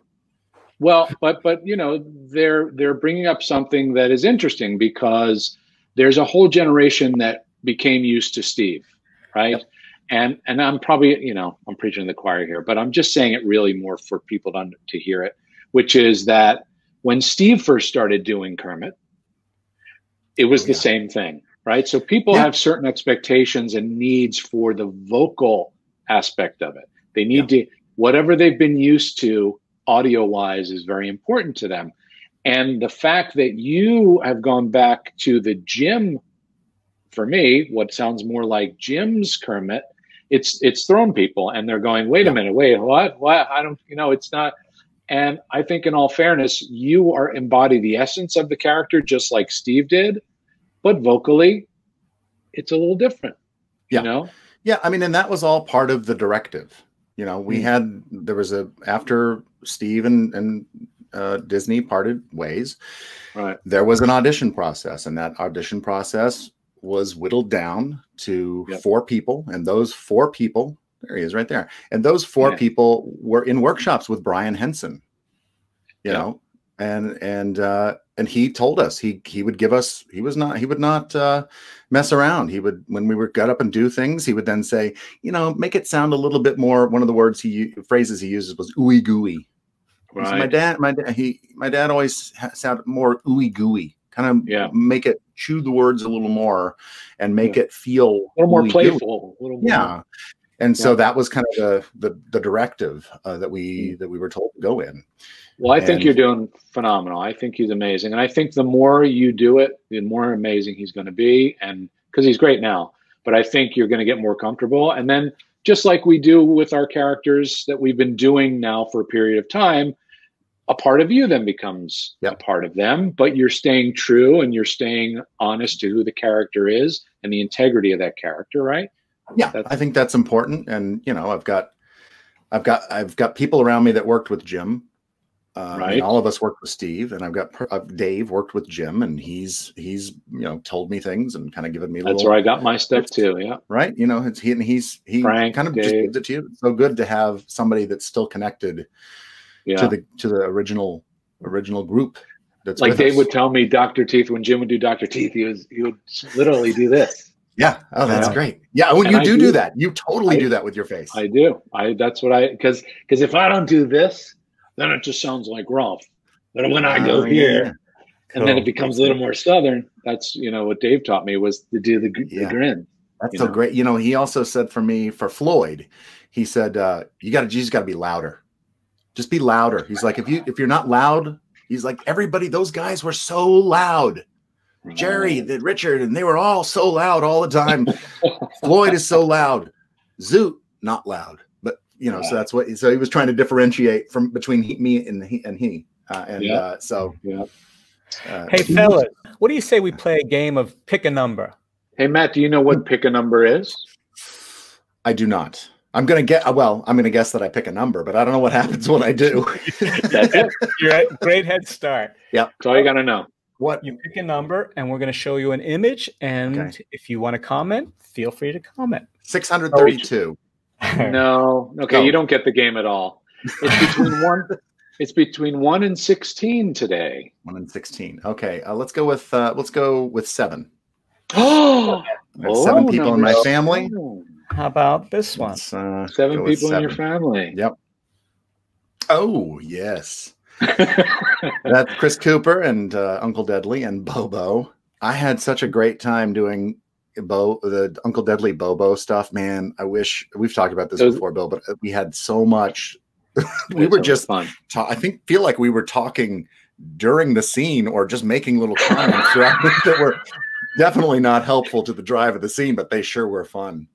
Well, but but you know they're they're bringing up something that is interesting because there's a whole generation that became used to Steve, right? And and I'm probably you know I'm preaching to the choir here, but I'm just saying it really more for people to to hear it, which is that when Steve first started doing Kermit, it was Oh, the same thing, right? So people Yeah. have certain expectations and needs for the vocal aspect of it. They need to whatever they've been used to audio wise is very important to them. And the fact that you have gone back to the Jim, for me, what sounds more like Jim's Kermit, it's it's thrown people and they're going, wait a minute, wait, what? What? I don't, you know, it's not. And I think, in all fairness, you are embody the essence of the character, just like Steve did, but vocally, it's a little different. Yeah. You know, Yeah, I mean, and that was all part of the directive. You know, we Mm. had there was a after Steve and and uh, Disney parted ways. right? There was an audition process, and that audition process was whittled down to Yep. four people, and those four people, there he is, right there, and those four Yeah. people were in workshops with Brian Henson. You Yeah. know, and and uh, and he told us he he would give us he was not he would not uh, mess around. He would when we were got up and do things, he would then say, you know, make it sound a little bit more. One of the words he phrases he uses was ooey gooey. So my dad, my dad, he, my dad always sounded more ooey gooey, kind of Yeah. make it chew the words a little more and make it feel A little more playful. A little more. Yeah, and so that was kind of the the, the directive uh, that we that we were told to go in. Well, I think you're doing phenomenal. I think he's amazing, and I think the more you do it, the more amazing he's going to be. And because he's great now, but I think you're going to get more comfortable. And then, just like we do with our characters that we've been doing now for a period of time, a part of you then becomes Yep. a part of them. But you're staying true and you're staying honest to who the character is and the integrity of that character, right? Yeah, That's- I think that's important. And you know, I've got, I've got, I've got people around me that worked with Jim. Um, Right. and all of us worked with Steve, and I've got uh, Dave worked with Jim, and he's he's you know told me things and kind of given me That's little where I got my stuff too. Yeah. right. You know, it's he and he's he Frank, kind of just gives it to you. It's so good to have somebody that's still connected Yeah. to the to the original original group. That's like Dave us. would tell me Dr. Teeth when Jim would do Dr. Teeth, he was he would literally do this. Yeah. Oh, that's Yeah. great. Yeah. When And you do do- do that, you totally I- do that with your face. I do. I that's what I because because if I don't do this, then it just sounds like Rowlf. But when I go Oh, here, yeah. and then it becomes a little more southern. That's you know what Dave taught me was to do the, Yeah. the grin. That's so know. great. You know, he also said for me, for Floyd, he said, uh, you gotta you just gotta be louder. Just be louder. He's like, if you if you're not loud, he's like, everybody, those guys were so loud. Jerry, the Richard, and they were all so loud all the time. Floyd is so loud. Zoot, not loud. But you know, so that's what so he was trying to differentiate from between he, me and he and he. Uh, and Yeah. uh, so Yeah. uh, Hey, fellas, what do you say we play a game of pick a number? Hey Matt, do you know what pick a number is? I do not. I'm gonna get well. I'm gonna guess that I pick a number, but I don't know what happens when I do. That's it. You're at great head start. Yeah, that's all you got to know. what? You pick a number, and we're going to show you an image. And Okay. if you want to comment, feel free to comment. 632. No, okay, No. you don't get the game at all. It's between one. It's between one and sixteen today. One and 16. Okay, uh, let's go with uh, let's go with seven. Oh, There's seven people in my family. How about this one? Uh, Seven go with people in your family. Yep. Oh yes, that's Chris Cooper and uh, Uncle Deadly and Bobo. I had such a great time doing Bo the Uncle Deadly Bobo stuff. Man, I wish we've talked about this Those- before, Bill, but we had so much. we were just fun. ta- I think feel like we were talking during the scene or just making little comments throughout that were definitely not helpful to the drive of the scene, but they sure were fun.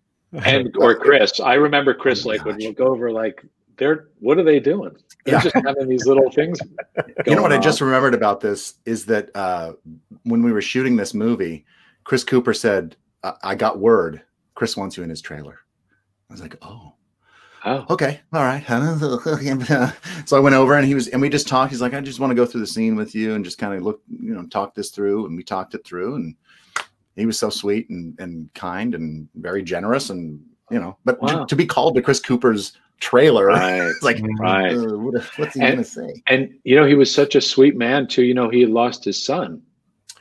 and or Chris. I remember Chris Oh my like would gosh. look over like they're what are they doing? They're Yeah. just having these little things. you know what I just remembered about this is that uh, when we were shooting this movie, Chris Cooper said, I-, "I got word. Chris wants you in his trailer." I was like, "Oh, Oh, okay, all right." so I went over and he was, and we just talked. He's like, "I just want to go through the scene with you and just kind of look, you know, talk this through." And we talked it through, and he was so sweet and and kind and very generous, and you know, but to- Wow. to, be called to Chris Cooper's trailer, right, it's like, right. uh, what- what's he gonna say? And you know he was such a sweet man too. You know he lost his son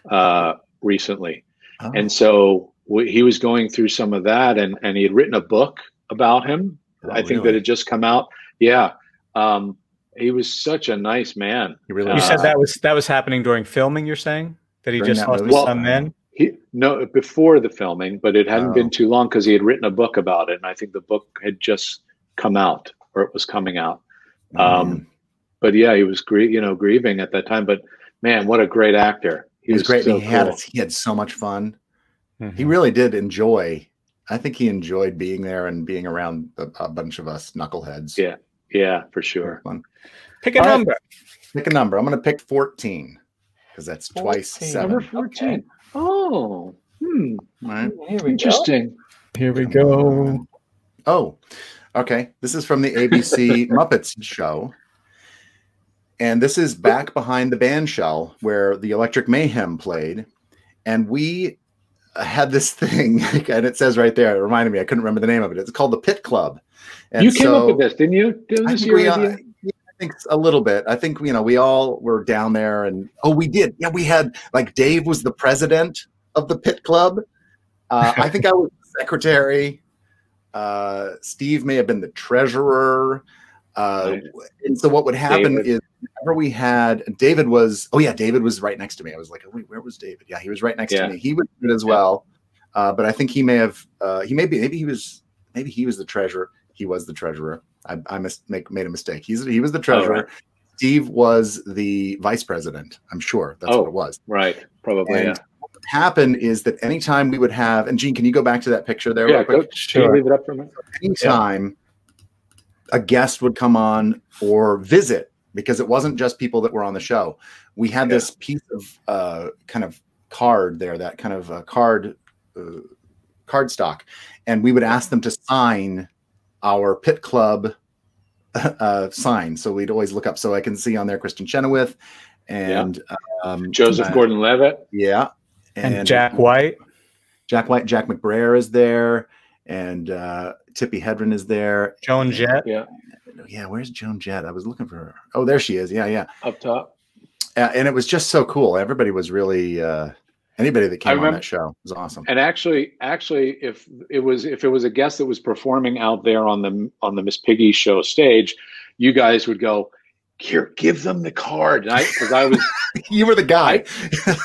uh, recently, Oh, and so w- he was going through some of that, and and he had written a book about him. oh, I think that had just come out. Yeah, um, he was such a nice man. He really You You was. said that was that was happening during filming. You're saying that he During just that lost movie? his Well, son then. He no before the filming, but it hadn't Oh. been too long because he had written a book about it, and I think the book had just come out or it was coming out. Oh, Um. But yeah, he was grie- you know grieving at that time. But man, what a great actor! he was great. so he had he had so much fun. He Mhm. really did enjoy. I think he enjoyed being there and being around a, a bunch of us knuckleheads. Yeah. Yeah, for sure. fun. Pick a All right. number. Pick a number. I'm going to pick 14 because that's twice seven. Number fourteen. Oh, hmm, All right. Here we interesting. Here we go. Oh, okay. This is from the ABC Muppets show. And this is back behind the band shell where the Electric Mayhem played. And we had this thing, and it says right there. It reminded me. I couldn't remember the name of it. It's called the Pit Club. And you came so- up with this, didn't you? Didn't I this your uh, idea? yeah, I think a little bit. I think you know we all were down there, and oh, we did. Yeah, we had like Dave was the president of the Pit Club. Uh, I think I was the secretary. Uh, Steve may have been the treasurer. Uh, Right. And so what would happen David. is whenever we had David was oh yeah David was right next to me. I was like oh, wait where was David? Yeah he was right next Yeah. to me. He was good as Yeah. well, uh, but I think he may have uh, he may be maybe he was maybe he was the treasurer. He was the treasurer. I, I mis- make, made a mistake. He's he was the treasurer. right. Steve was the vice president. I'm sure that's Oh, what it was. Right, probably. And yeah. what would happen is that anytime we would have, and Gene, can you go back to that picture there? Yeah, real quick? go, can you leave it up for a minute? anytime a guest would come on or visit, because it wasn't just people that were on the show, we had Yeah. this piece of uh, kind of card there, that kind of uh, card uh, card stock, and we would ask them to sign our pit club uh, sign. So we'd always look up. So I can see on there Kristin Chenoweth and um, Joseph uh, Gordon-Levitt. yeah, And, Jack White. Jack White, Jack McBrayer is there, and uh, Tippi Hedren is there. Joan Jett. Yeah, Yeah, where's Joan Jett? I was looking for her. Oh, there she is. Yeah, yeah. up top. Uh, and it was just so cool. Everybody was really uh, anybody that I came on that show was awesome. And actually, actually, if it was if it was a guest that was performing out there on the on the Miss Piggy show stage, you guys would go, "Here, give them the card." Because I, was you were the guy.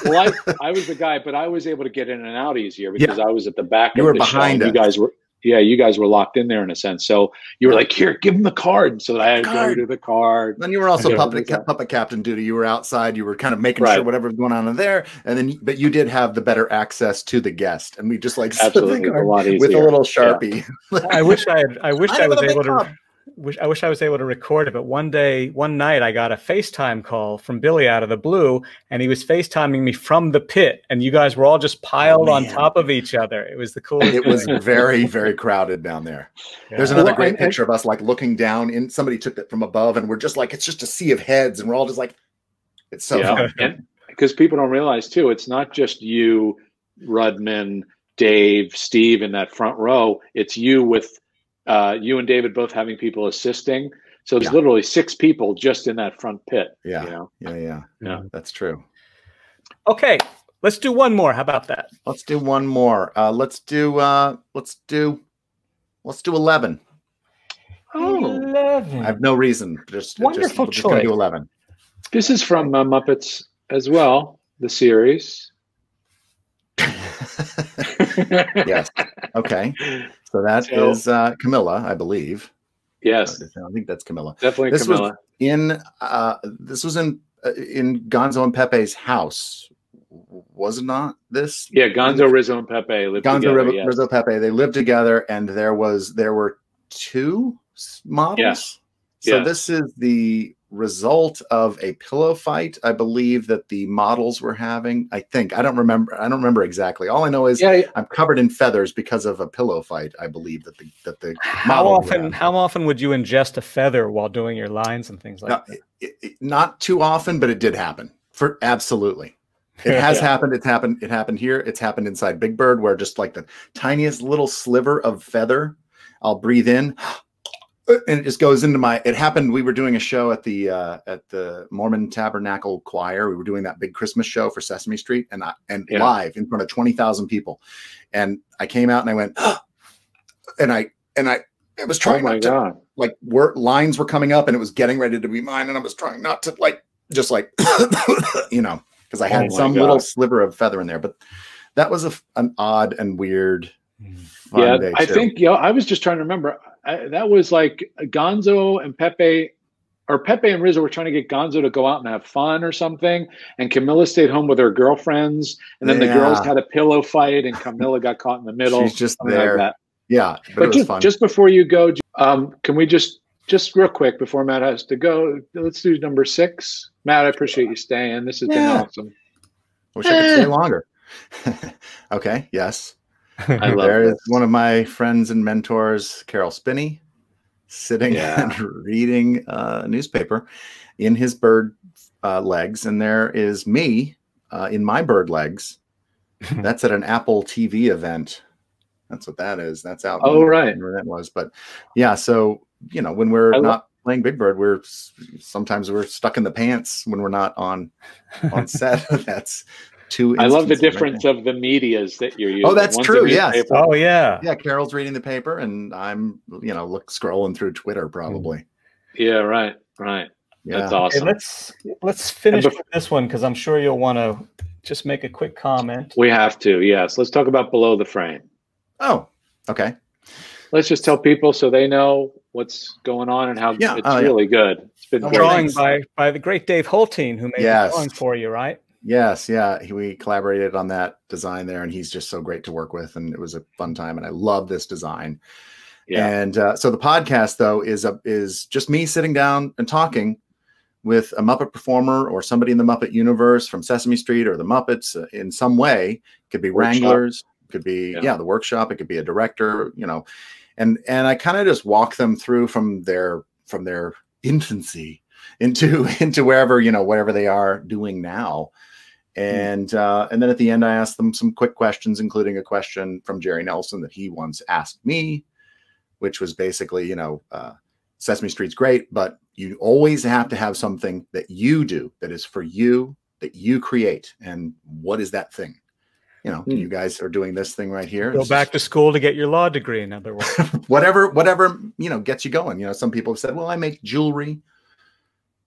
well, I, I was the guy, but I was able to get in and out easier because I was at the back. You of were the behind show. You guys were. Yeah, you guys were locked in there in a sense. So you were like, "Here, give them the card." So I had to go Card. to the card. then you were also puppet ca- puppet captain duty. You were outside. You were kind of making Right. sure whatever was going on in there, and then but you did have the better access to the guest, and we just like slid the Absolutely, a lot with a little Yeah. sharpie. I wish I had. I wish I I was able make to. Wish I wish I was able to record it, but one day, one night, I got a FaceTime call from Billy out of the blue, and he was FaceTiming me from the pit, and you guys were all just piled on top of each other. It was the coolest. It was very, very crowded down there. There's another Well, great and- and- picture of us like looking down in somebody took it from above and we're just like it's just a sea of heads and we're all just like it's so yeah, fun. because people don't realize too, it's not just you, Rudman, Dave, Steve in that front row. It's you with uh, you and David both having people assisting. So there's Yeah. literally six people just in that front pit. Yeah. You know? Yeah, yeah. Yeah. That's true. Okay, let's do one more. How about that? Let's do one more. Uh let's do uh let's do let's do 11. Oh, Eleven. I have no reason. Just Wonderful just, we're just choice. do 11. This is from uh, Muppets as well, the series. yes. Okay. So that is So- uh Camilla, I believe. Yes, I think that's Camilla. definitely This was- In uh this was in uh, in Gonzo and Pepe's house. Was it not this? yeah, Gonzo, Rizzo, and Pepe lived Gonzo, together. Rizzo, yes. Rizzo, Pepe. They lived together, and there was there were two models. Yes. So this is the result of a pillow fight, I believe that the models were having. I think I don't remember. I don't remember exactly. All I know is Yeah, I'm covered in feathers because of a pillow fight. I believe that the that the How often? How often would you ingest a feather while doing your lines and things like No, that? it- it- not too often, but it did happen. For absolutely, it has Yeah. happened. It's happened. It happened here. It's happened inside Big Bird, where just like the tiniest little sliver of feather, I'll breathe in, and it just goes into my. It happened. We were doing a show at the uh, at the Mormon Tabernacle Choir. We were doing that big Christmas show for Sesame Street, and I, and Yeah. live in front of twenty thousand people, and I came out and I went, and I and I. I was Oh trying my not to god. like word lines were coming up and it was getting ready to be mine and i was trying not to like just like you know because i had Oh some God. little sliver of feather in there but that was a an odd and weird yeah, day I think you know, I was just trying to remember. I, that was like Gonzo and Pepe, or Pepe and Rizzo were trying to get Gonzo to go out and have fun or something, and Camilla stayed home with her girlfriends, and then the girls had a pillow fight, and Camilla got caught in the middle. she's just there Like that. yeah but, But it was just, fun just before you go, um, can we just just real quick before Matt has to go? Let's do number six. Matt, I appreciate you staying. This has Yeah. been awesome. I wish i could stay longer okay yes I love there is one of my friends and mentors caroll spinney sitting Yeah. and reading a newspaper in his bird uh, legs and there is me uh, in my bird legs That's at an Apple TV event. That's what that is. That's out. Oh, right. Where that was, but yeah. So you know, when we're I not playing Big Bird, we're sometimes we're stuck in the pants when we're not on on set. That's two. I love the instances right difference of the medias that you're oh, using. Oh, that's One's true, yes. Oh yeah. Yeah, Caroll's reading the paper, and I'm you know look scrolling through Twitter probably. Yeah, right, right. Yeah. That's Okay, awesome. let's let's finish bef- with this one because I'm sure you'll want to just make a quick comment. We have to, yes. Let's talk about below the frame. Oh, okay. Let's just tell people so they know what's going on and how Yeah, it's oh, yeah. really good. It's been Oh. Drawing by by the great Dave Holteen who made Yes. the drawing for you, right? Yes, yeah, he, we collaborated on that design there, and he's just so great to work with, and it was a fun time, and I love this design. Yeah. And uh, so the podcast though is a, is just me sitting down and talking with a Muppet performer or somebody in the Muppet universe from Sesame Street or the Muppets uh, in some way. Could be Workshop. Wranglers, could be Yeah. yeah. the workshop. It could be a director, you know, and and I kind of just walk them through from their from their infancy into into wherever you know whatever they are doing now. And uh, and then at the end, I asked them some quick questions, including a question from Jerry Nelson that he once asked me, which was basically, you know, uh, Sesame Street's great, but you always have to have something that you do that is for you, that you create. And what is that thing? You know, Hmm. you guys are doing this thing right here. Go back to school to get your law degree. In other words, whatever, whatever, you know, gets you going. You know, some people have said, well, I make jewelry,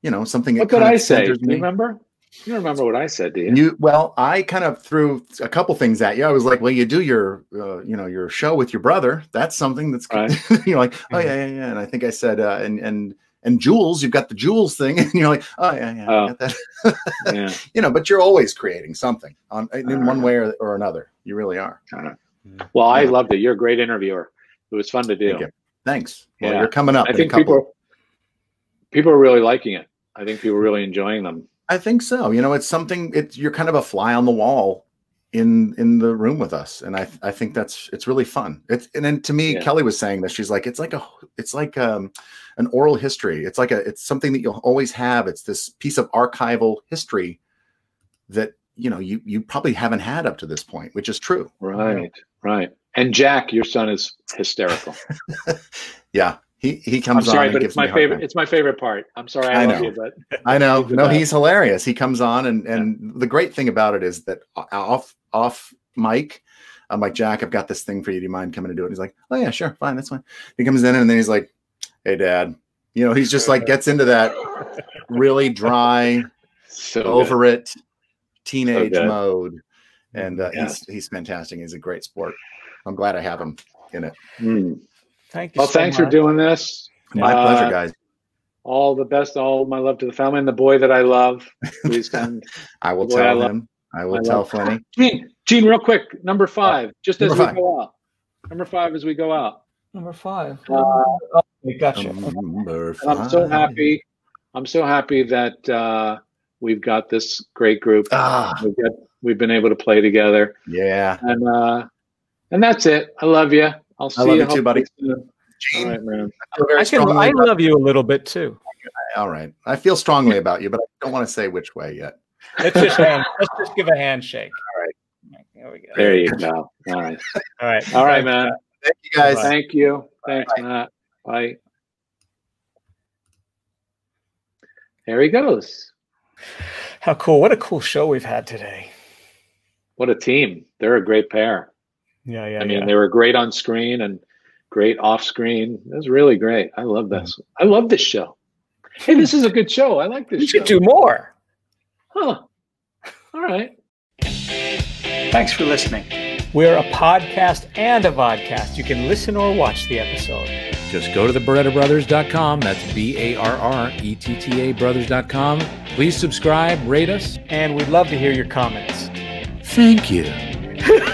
you know, something. What kind I say? remember? You don't remember what I said, do you? You well, I kind of threw a couple things at you. I was like, "Well, you do your, uh, you know, your show with your brother. That's something that's Right. you're like, oh yeah, yeah, yeah." And I think I said, uh, and and and Jules, you've got the Jules thing, and you're like, oh yeah, yeah, I Oh. got that. yeah. you know, but you're always creating something on in Uh, one way or, or another. You really are. Well, I Yeah. loved it. You're a great interviewer. It was fun to do. Thank you. Thanks. Well, Yeah. you're coming up. I in a think couple. people people are really liking it. I think people are really enjoying them. I think so. You know, it's something. It's you're kind of a fly on the wall in in the room with us, and I I think that's it's really fun. It's and then to me, Yeah. Kelly was saying that she's like it's like a it's like um an oral history. It's like a it's something that you'll always have. It's this piece of archival history that you know you you probably haven't had up to this point, which is true. Right, right. And Jack, your son is hysterical. Yeah, he he I'm comes on. sorry, and but gives it's my me a hard favorite. It's my favorite part. I'm sorry, I, I know. you, but I know. No, he's hilarious. He comes on, and and the great thing about it is that off off mic, I'm like Jack, I've got this thing for you. Do you mind coming to do it? He's like, Oh yeah, sure, fine, that's fine. He comes in, and then he's like, Hey, Dad. You know, he's just like gets into that really dry, so good. over it teenage good. mode, and uh, Yeah. he's he's fantastic. He's a great sport. I'm glad I have him in it. Mm. Thank you. Well, so thanks for doing this. My Uh, pleasure, guys. All the best. All my love to the family and the boy that I love. Please send. I will boy, I tell love- him. I will I tell love- Flinny. Gene, Gene, real quick. Number five. Just as Number we go out. Number five as we go out. Number five. Uh, oh, gotcha. Number And I'm so happy. I'm so happy that uh, we've got this great group. Ah, We've got we've been able to play together, yeah. and uh, and that's it. I love you. I'll see love you you too, buddy. soon. Uh, Gene, right, man. I feel I can. I love you a little bit too. All right. I feel strongly about you, but I don't want to say which way yet. Let's just hand, let's just give a handshake. All right. There we go. There you go. All right. All right. All right, man. Thank you guys. Thank you. Thanks, Matt. Bye. There he goes. How cool! What a cool show we've had today. What a team. They're a great pair. Yeah, yeah. I mean, yeah. they were great on screen and great off screen. It was really great. I love this. I love this show. Hey, this is a good show. I like this You show. should do more. Huh. All right. Thanks for listening. We're a podcast and a vodcast. You can listen or watch the episode. Just go to thebarrettabrothers.com. That's B A R R E T T A brothers.com. Please subscribe, rate us. And we'd love to hear your comments. Thank you.